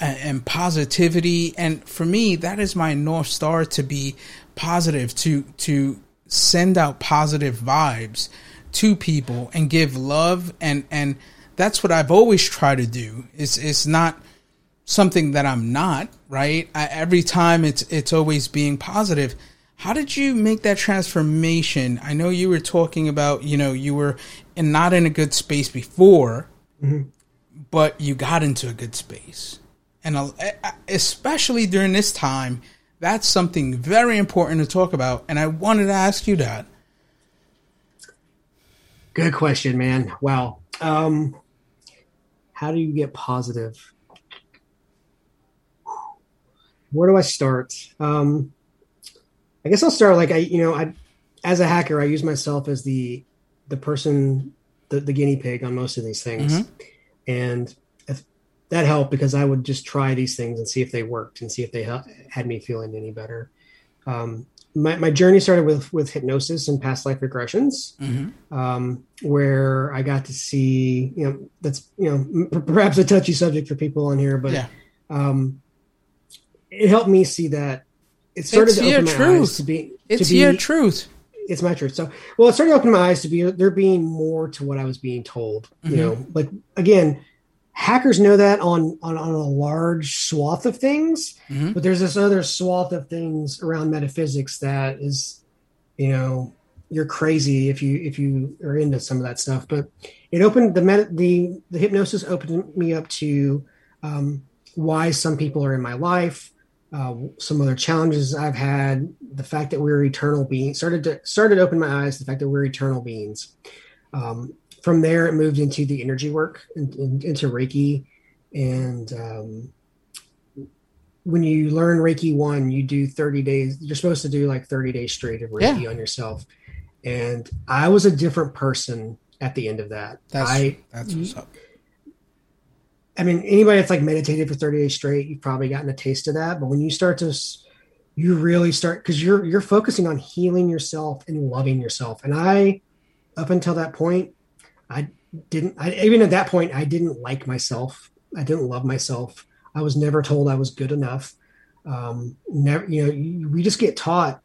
and positivity, and for me, that is my north star to be positive, to to send out positive vibes to people and give love and and that's what I've always tried to do. It's it's not something that I'm not, right? I, every time it's it's always being positive. How did you make that transformation? I know you were talking about, you know, you were in, not in a good space before, mm-hmm. but you got into a good space. And especially during this time, that's something very important to talk about. And I wanted to ask you that. Good question, man. Wow. Um, how do you get positive? Where do I start? Um, I guess I'll start like I, you know, I, as a hacker, I use myself as the, the person, the, the guinea pig on most of these things. Mm-hmm. And that helped because I would just try these things and see if they worked and see if they had me feeling any better. Um, my, my journey started with with hypnosis and past life regressions, mm-hmm. um, where I got to see you know that's you know perhaps a touchy subject for people on here, but yeah. um, it helped me see that it started it's to open my truth. eyes to be. It's to be, your truth. It's my truth. So, well, it started opening my eyes to be there being more to what I was being told. Mm-hmm. You know, like again, hackers know that on on, on a large swath of things mm-hmm. but there's this other swath of things around metaphysics that is you know you're crazy if you if you are into some of that stuff but it opened the med- the the hypnosis opened me up to um, why some people are in my life uh, some other challenges I've had, the fact that we're eternal beings started to started to open my eyes. The fact that we're eternal beings, um, from there, it moved into the energy work, in, in, into Reiki. And um, when you learn Reiki one, you do 30 days. You're supposed to do like 30 days straight of Reiki yeah. on yourself. And I was a different person at the end of that. That's, I, that's what's up. I mean, anybody that's like meditated for 30 days straight, you've probably gotten a taste of that. But when you start to, you really start because you're you're focusing on healing yourself and loving yourself. And I, up until that point, I didn't, I, even at that point, I didn't like myself. I didn't love myself. I was never told I was good enough. Um, never, you know, we just get taught,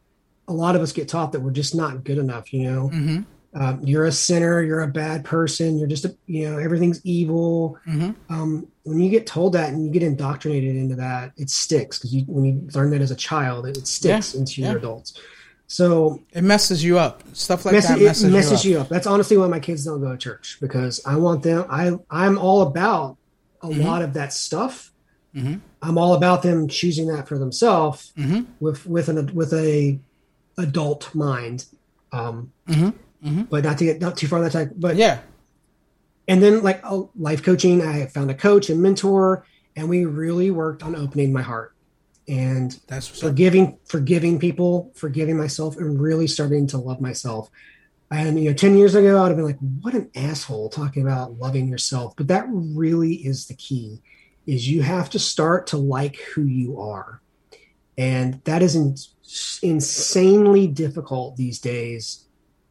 a lot of us get taught that we're just not good enough, you know, mm-hmm. Um, you're a sinner, you're a bad person, you're just, a, you know, everything's evil. Mm-hmm. Um, when you get told that and you get indoctrinated into that, it sticks because you, when you learn that as a child, it, it sticks yeah. into yeah. your adults. So it messes you up. Stuff like messes, that messes, it messes you, you up. That's honestly why my kids don't go to church because I want them. I I'm all about a mm-hmm. lot of that stuff. Mm-hmm. I'm all about them choosing that for themselves mm-hmm. with with an with a adult mind. Um, mm-hmm. But not to get not too far on that type. But yeah, and then like oh, life coaching, I found a coach and mentor, and we really worked on opening my heart. And that's forgiving forgiving people forgiving myself and really starting to love myself. And you know 10 years ago i'd have been like what an asshole talking about loving yourself. But that really is the key is you have to start to like who you are. And that is in, insanely difficult these days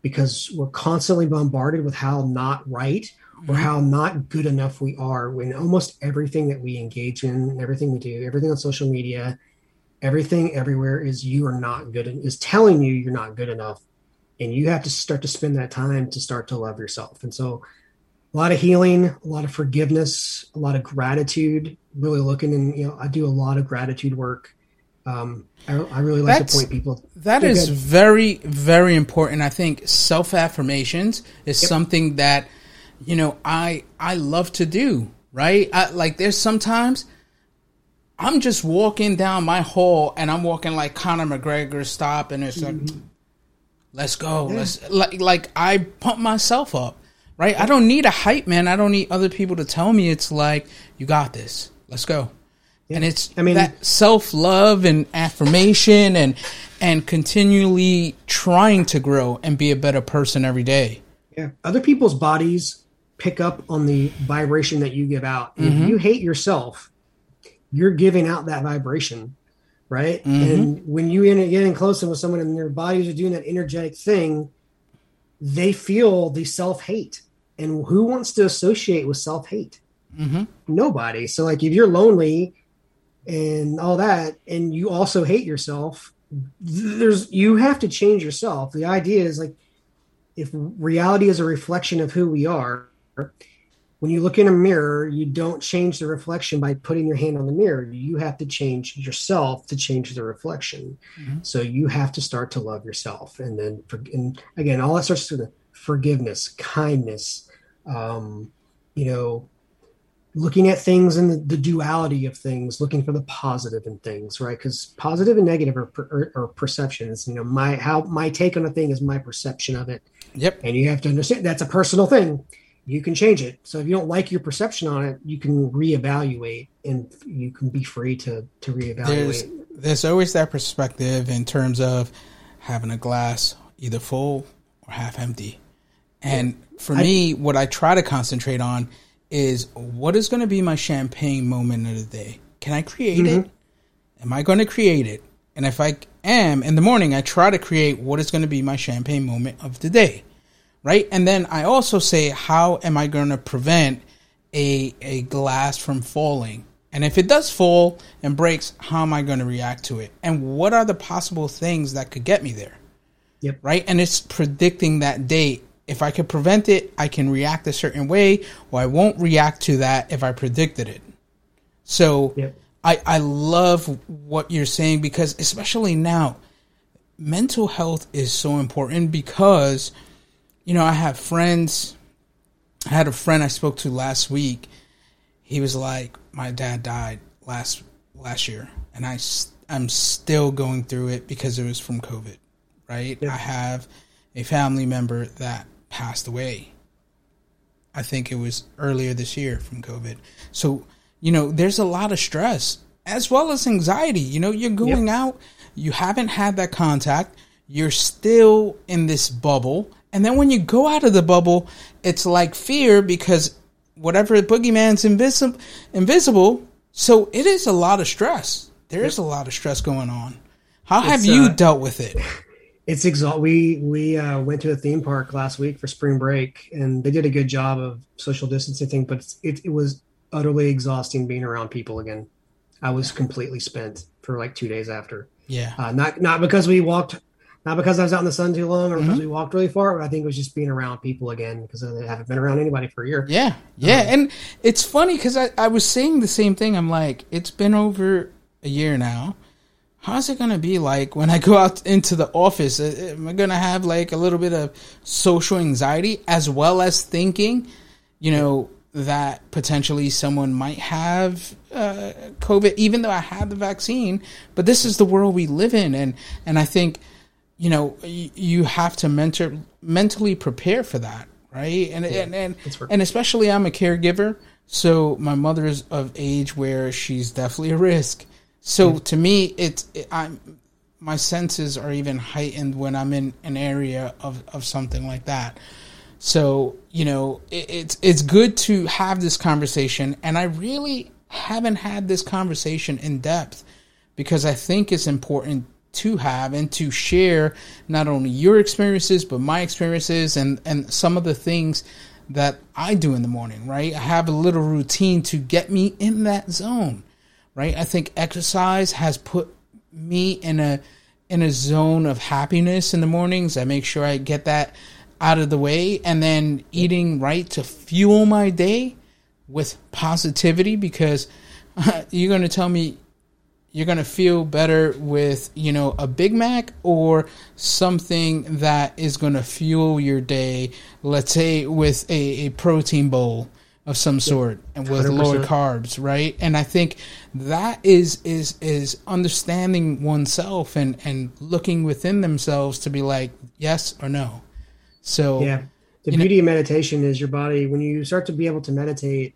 because we're constantly bombarded with how not right or mm-hmm. how not good enough we are when almost everything that we engage in, and everything we do, everything on social media, everything everywhere is you are not good is telling you you're not good enough. And you have to start to spend that time to start to love yourself. And so a lot of healing, a lot of forgiveness, a lot of gratitude, really looking and you know, I do a lot of gratitude work. Um, I, I really like That's, to point people. That is good. very, very important. I think self affirmations is yep. something that you know, I I love to do, right? I, like there's sometimes I'm just walking down my hall and I'm walking like Conor McGregor stop and it's like mm-hmm. let's go. Yeah. Let's like like I pump myself up. Right? I don't need a hype man. I don't need other people to tell me it's like you got this. Let's go. Yeah. And it's I mean that self-love and affirmation and and continually trying to grow and be a better person every day. Yeah. Other people's bodies pick up on the vibration that you give out. Mm-hmm. If you hate yourself, you're giving out that vibration, right? Mm-hmm. And when you get in close with someone and their bodies are doing that energetic thing, they feel the self hate. And who wants to associate with self hate? Mm-hmm. Nobody. So, like, if you're lonely and all that, and you also hate yourself, there's you have to change yourself. The idea is like, if reality is a reflection of who we are, when you look in a mirror, you don't change the reflection by putting your hand on the mirror. You have to change yourself to change the reflection. Mm-hmm. So you have to start to love yourself, and then and again, all that starts with the forgiveness, kindness, um, you know, looking at things and the, the, duality of things, looking for the positive in things, right? Because positive and negative are, are, are, perceptions. You know, my how my take on a thing is my perception of it. Yep. And you have to understand that's a personal thing you can change it. So if you don't like your perception on it, you can reevaluate and you can be free to to reevaluate. There's, there's always that perspective in terms of having a glass either full or half empty. And for I, me, what I try to concentrate on is what is going to be my champagne moment of the day? Can I create mm-hmm. it? Am I going to create it? And if I am in the morning, I try to create what is going to be my champagne moment of the day right? And then I also say, how am I going to prevent a a glass from falling? And if it does fall and breaks, how am I going to react to it? And what are the possible things that could get me there? Yep. Right? And it's predicting that date. If I could prevent it, I can react a certain way, or I won't react to that if I predicted it. So yep. I, I love what you're saying because, especially now, mental health is so important because – you know, I have friends. I had a friend I spoke to last week. He was like, "My dad died last last year, and I I'm still going through it because it was from COVID, right? Yeah. I have a family member that passed away. I think it was earlier this year from COVID. So, you know, there's a lot of stress as well as anxiety. You know, you're going yep. out, you haven't had that contact, you're still in this bubble and then when you go out of the bubble, it's like fear because whatever boogeyman's invisible, invisible. So it is a lot of stress. There is a lot of stress going on. How it's, have you uh, dealt with it? It's exhaust. We we uh, went to a theme park last week for spring break, and they did a good job of social distancing thing. But it, it was utterly exhausting being around people again. I was completely spent for like two days after. Yeah. Uh, not not because we walked not because I was out in the sun too long or mm-hmm. because we walked really far, but I think it was just being around people again because I haven't been around anybody for a year. Yeah, yeah, um, and it's funny because I, I was saying the same thing. I'm like, it's been over a year now. How's it gonna be like when I go out into the office? Uh, am I gonna have like a little bit of social anxiety as well as thinking, you know, that potentially someone might have uh, COVID, even though I had the vaccine? But this is the world we live in, and and I think you know you have to mentor mentally prepare for that right and yeah, and and, and especially i'm a caregiver so my mother is of age where she's definitely a risk so mm-hmm. to me it's it, i'm my senses are even heightened when i'm in an area of of something like that so you know it, it's it's good to have this conversation and i really haven't had this conversation in depth because i think it's important to have and to share not only your experiences but my experiences and and some of the things that I do in the morning, right? I have a little routine to get me in that zone, right? I think exercise has put me in a in a zone of happiness in the mornings. I make sure I get that out of the way and then eating right to fuel my day with positivity because you're going to tell me you're going to feel better with, you know, a Big Mac or something that is going to fuel your day, let's say with a, a protein bowl of some sort and with 100%. lower carbs, right? And I think that is is is understanding oneself and and looking within themselves to be like yes or no. So Yeah. The beauty know, of meditation is your body when you start to be able to meditate,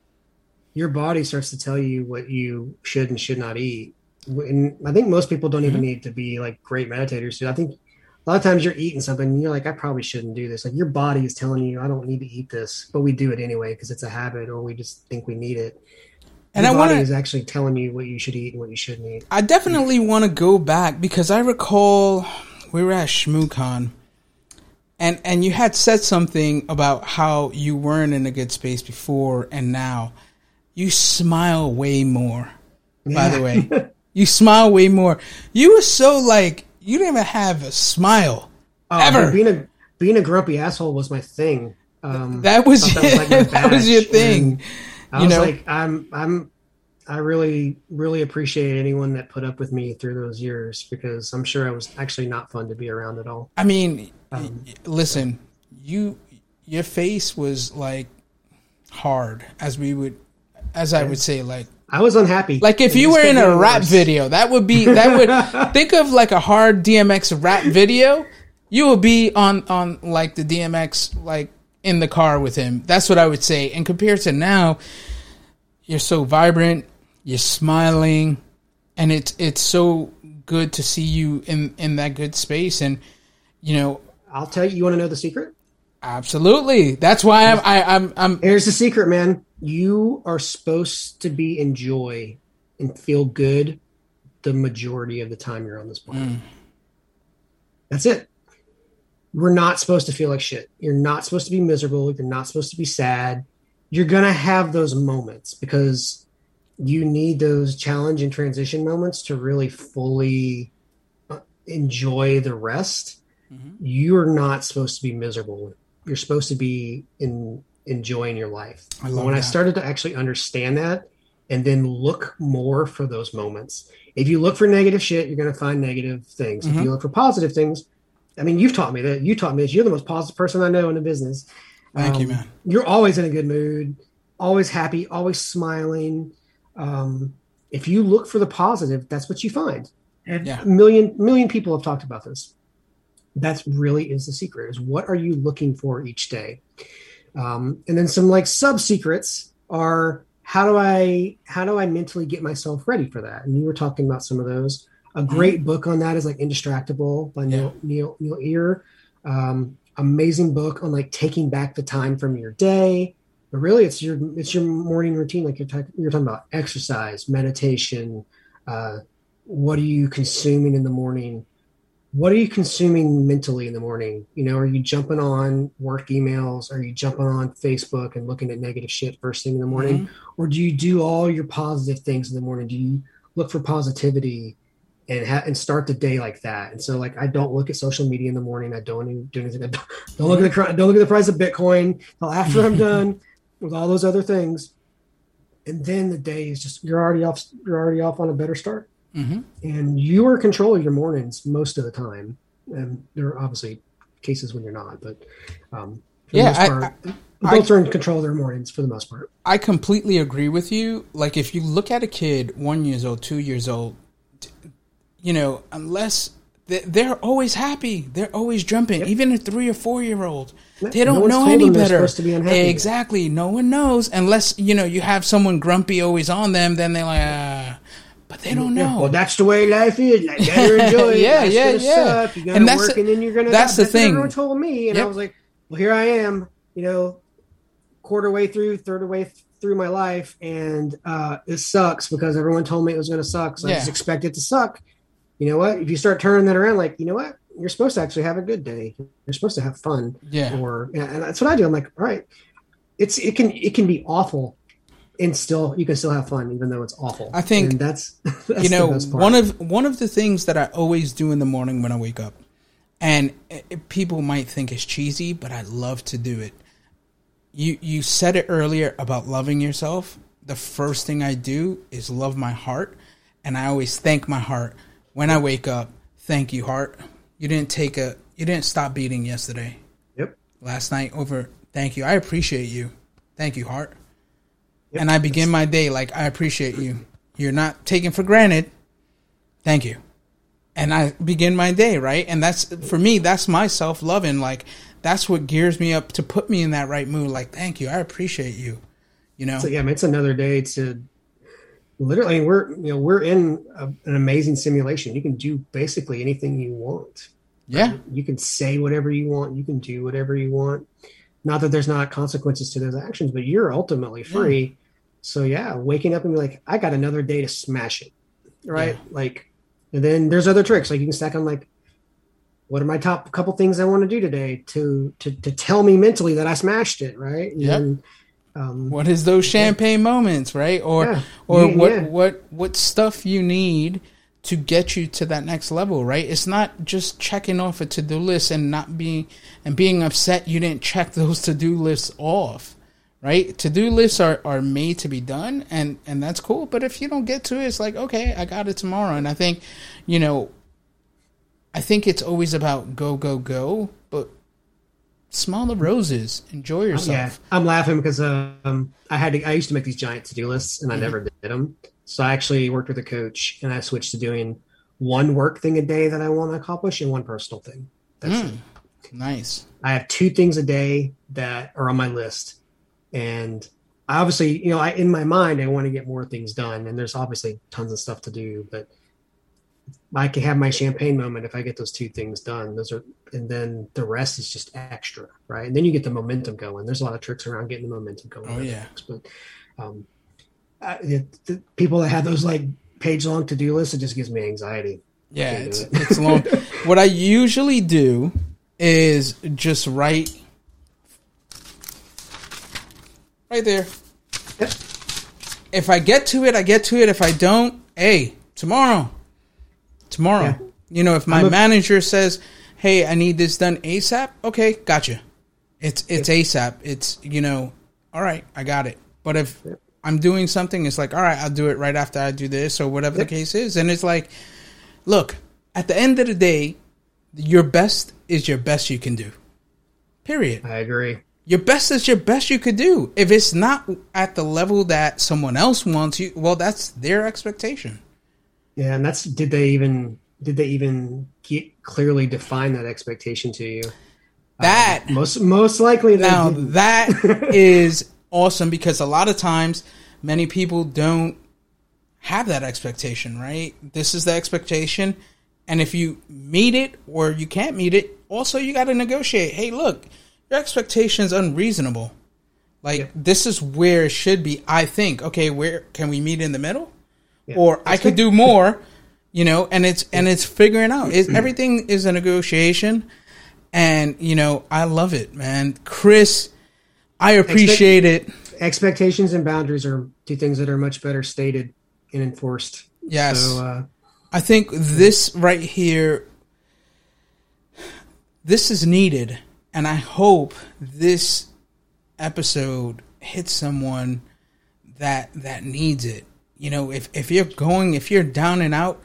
your body starts to tell you what you should and should not eat and I think most people don't even mm-hmm. need to be like great meditators. I think a lot of times you're eating something and you're like, I probably shouldn't do this. Like your body is telling you, I don't need to eat this, but we do it anyway because it's a habit or we just think we need it. And Your I body want is actually telling you what you should eat and what you shouldn't eat. I definitely want to go back because I recall we were at ShmooCon, and and you had said something about how you weren't in a good space before and now. You smile way more. By the way, you smile way more. You were so like you didn't even have a smile Oh, ever. being a being a grumpy asshole was my thing. Um, that was that was like that was your thing. and I you was know? like, I'm, I'm, I really, really appreciate anyone that put up with me through those years because I'm sure I was actually not fun to be around at all. I mean, Um, listen, you your face was like hard, as we would, as I would say, like I was unhappy. like if you were in a rap worse. video, that would be that would think of like a hard DMX rap video. You would be on on like the DMX like in the car with him. That's what I would say. And compared to now, you're so vibrant, you're smiling, and it's it's so good to see you in in that good space. And you know, I'll tell you. You want to know the secret? absolutely, that's why I'm I, I'm I'm Here's the secret, man. You are supposed to be in joy and feel good the majority of the time you're on this planet. Mm. That's it. We're not supposed to feel like shit. You're not supposed to be miserable. You're not supposed to be sad. You're going to have those moments because you need those challenge and transition moments to really fully uh, enjoy the rest. Mhm. You're not supposed to be miserable. You're supposed to be in enjoying your life. I when I started to actually understand that and then look more for those moments. If you look for negative shit, you're going to find negative things. If Mhm. you look for positive things, I mean, you've taught me that. You taught me this. You're the most positive person I know in the business. Thank you, Um, man. You're always in a good mood, always happy, always smiling. Um, if you look for the positive, that's what you find. And Yeah. a million million people have talked about this. That's really is the secret. Is what are you looking for each day? Um, and then some like sub secrets are how do I how do I mentally get myself ready for that? And you were talking about some of those. A great book on that is like Indistractable by Neil Neil Nir Eyal. Um, amazing book on like taking back the time from your day. But really, it's your it's your morning routine. Like you're talking you're talking about exercise, meditation. Uh, what are you consuming in the morning? What are you consuming mentally in the morning? You know, are you jumping on work emails? Are you jumping on Facebook and looking at negative shit first thing in the morning? Mhm. or do you do all your positive things in the morning? Do you look for positivity and ha- and start the day like that? And so, like, I don't look at social media in the morning. I don't even do anything. I don't, don't look at the don't look at the price of Bitcoin until after I'm done with all those other things. And then the day is just you're already off. You're already off on a better start, Mhm. and you are in control of your mornings most of the time. And there are obviously cases when you're not, but um, for Yeah, the most I- part, I- adults are in control of their mornings for the most part. I completely agree with you. Like if you look at a kid, one years old, two years old, you know, unless they- they're always happy, they're always jumping. Even a three or four year old, they don't one's know any better. be. Exactly, no one knows unless you know you have someone grumpy always on them. Then they're like, ah, but they don't know. Well, that's the way life is. Better enjoy it. Yeah, yeah, yeah. You gotta And that's work, the- and then you're gonna. that's die. the thing. Everyone told me, and I was like, "Well, here I am. You know, quarter way through, third way th- through my life, and uh, it sucks because everyone told me it was gonna suck. So I just expect it to suck. You know what? If you start turning that around, like, you know what? You're supposed to actually have a good day. You're supposed to have fun yeah, or and and that's what I do. I'm like, all right, it's it can it can be awful, and still you can still have fun even though it's awful. I think, and that's, that's you know the best part. one of one of the things that I always do in the morning when I wake up, and it- people might think it's cheesy, but I love to do it. You you said it earlier about loving yourself. The first thing I do is love my heart, and I always thank my heart when I wake up. Thank you, heart. You didn't take a you didn't stop beating yesterday. Yep. Last night over. Thank you. I appreciate you. Thank you, heart. Yep. And I begin my day like I appreciate you. You're not taken for granted. Thank you. And I begin my day, right? And that's for me, that's my self loving. Like that's what gears me up to put me in that right mood. Like, thank you. I appreciate you. You know? So yeah, it's another day to literally we're you know we're in a, an amazing simulation. You can do basically anything you want. yeah. You can say whatever you want. You can do whatever you want. Not that there's not consequences to those actions, but you're ultimately free. So yeah, waking up and be like, I got another day to smash it, right? Yeah. Like, and then there's other tricks like you can stack on like, what are my top couple things I want to do today to to to tell me mentally that I smashed it, right? Yeah. Um, what is those champagne yeah. moments, right? Or yeah. or yeah, what what what stuff you need to get you to that next level, right? It's not just checking off a to-do list and not being and being upset you didn't check those to-do lists off. Right? To-do lists are, are made to be done and and that's cool, but if you don't get to it, it's like, okay, I got it tomorrow. And I think, you know, I think it's always about go go go, but smell the roses, enjoy yourself. Yeah, I'm laughing because um, I had to, I used to make these giant to-do lists and I mm-hmm. never did them so I actually worked with a coach and I switched to doing one work thing a day that I want to accomplish and one personal thing. That's mm. Nice. I have two things a day that are on my list. And I obviously, you know, I in my mind I want to get more things done. And there's obviously tons of stuff to do, but I can have my champagne moment if I get those two things done. Those are and then the rest is just extra, right? And then you get the momentum going. There's a lot of tricks around getting the momentum going. Oh yeah. But um, uh, the people that have those like page long to do lists, it just gives me anxiety. Yeah, it's it. it's long. what I usually do is just write right there. Yep. If I get to it, I get to it. If I don't, hey, tomorrow, tomorrow. Yeah. You know, if my a- manager says, "Hey, I need this done ASAP," okay, gotcha. It's it's. ASAP. It's you know, all right, I got it. But if. I'm doing something, it's like, all right, I'll do it right after I do this or whatever yep. the case is. And it's like, look, at the end of the day, your best is your best you can do. Period. I agree. Your best is your best you could do. If it's not at the level that someone else wants you, well, that's their expectation. Yeah, and that's did they even did they even get, clearly define that expectation to you? That uh, most most likely now didn't. that is awesome because a lot of times many people don't have that expectation, right? This is the expectation. And if you meet it or you can't meet it, also you got to negotiate. Hey, look, your expectation is unreasonable. Like yeah. this is where it should be. I think. Okay, where can we meet in the middle? Yeah. Or I could do more. You know, and it's and it's figuring out. It's, everything is a negotiation, and you know I love it, man. Chris I appreciate Expect- it. Expectations and boundaries are two things that are much better stated and enforced. Yes. So, uh, I think this right here, this is needed, and I hope this episode hits someone that that needs it. You know, if if you're going, if you're down and out,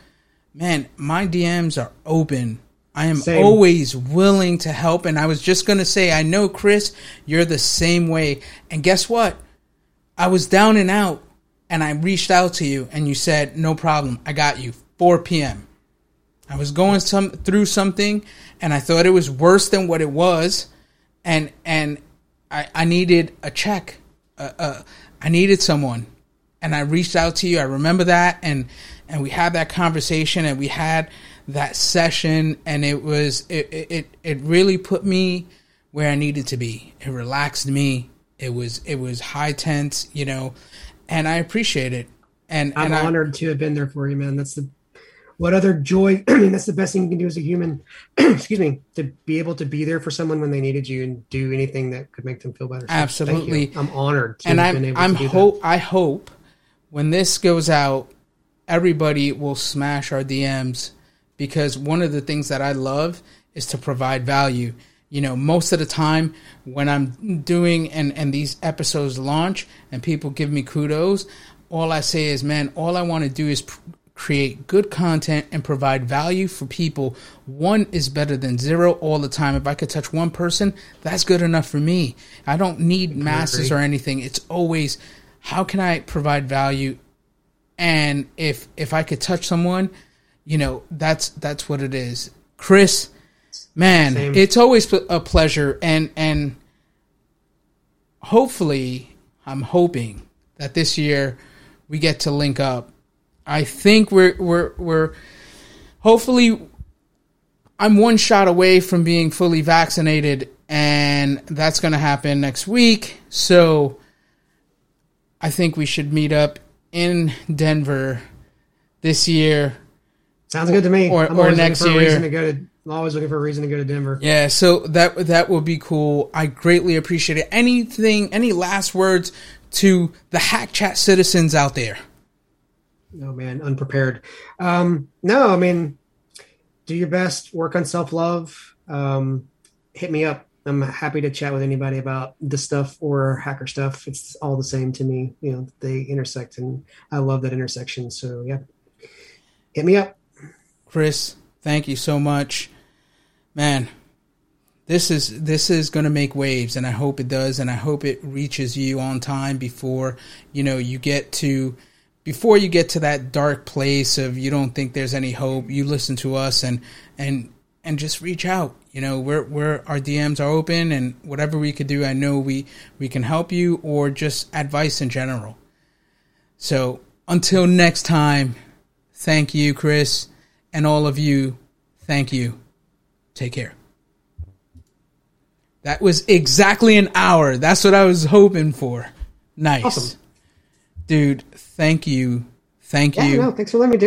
man, my DMs are open I am same. always willing to help. And I was just going to say, I know, Chris, you're the same way. And guess what? I was down and out and I reached out to you and you said, no problem. I got you. 4 p.m. I was going some through something and I thought it was worse than what it was. And, and I, I needed a check. Uh, uh, I needed someone and I reached out to you. I remember that. And, and we had that conversation and we had, that session, and it was it it it really put me where I needed to be. It relaxed me. It was it was high tense, you know, and I appreciate it. And I'm and honored I, to have been there for you, man. That's the what other joy. I mean, that's the best thing you can do as a human. excuse me, to be able to be there for someone when they needed you and do anything that could make them feel better. So Absolutely, I'm honored. and I'm I'm hope I hope when this goes out, everybody will smash our DMs because one of the things that I love is to provide value. You know, most of the time when I'm doing and, and these episodes launch and people give me kudos, all I say is, man, all I want to do is pr- create good content and provide value for people. One is better than zero all the time. If I could touch one person, that's good enough for me. I don't need masses or anything. It's always how can I provide value? And if if I could touch someone, you know that's that's what it is chris man Same. it's always a pleasure and and hopefully i'm hoping that this year we get to link up i think we're we're we're hopefully i'm one shot away from being fully vaccinated and that's going to happen next week so I think we should meet up in Denver this year. Sounds good to me. Or- I'm or next year. to go to. I'm always looking for a reason to go to Denver. Yeah, so that that will be cool. I greatly appreciate it. Anything, any last words to the Hack Chat citizens out there? Oh man, unprepared. Um, no, I mean, do your best. Work on self love. Um, hit me up. I'm happy to chat with anybody about this stuff or hacker stuff. It's all the same to me. You know, they intersect, and I love that intersection. So yeah, hit me up. Chris, thank you so much. Man, this is this is going to make waves and I hope it does and I hope it reaches you on time before, you know, you get to before you get to that dark place of you don't think there's any hope. You listen to us and and and just reach out. You know, we're we're our DMs are open and whatever we could do, I know we we can help you or just advice in general. So, until next time, thank you, Chris, and all of you, thank you. Take care. That was exactly an hour. That's what I was hoping for. Nice. Awesome. Dude, thank you. Thank Yeah, you. no, thanks for letting me do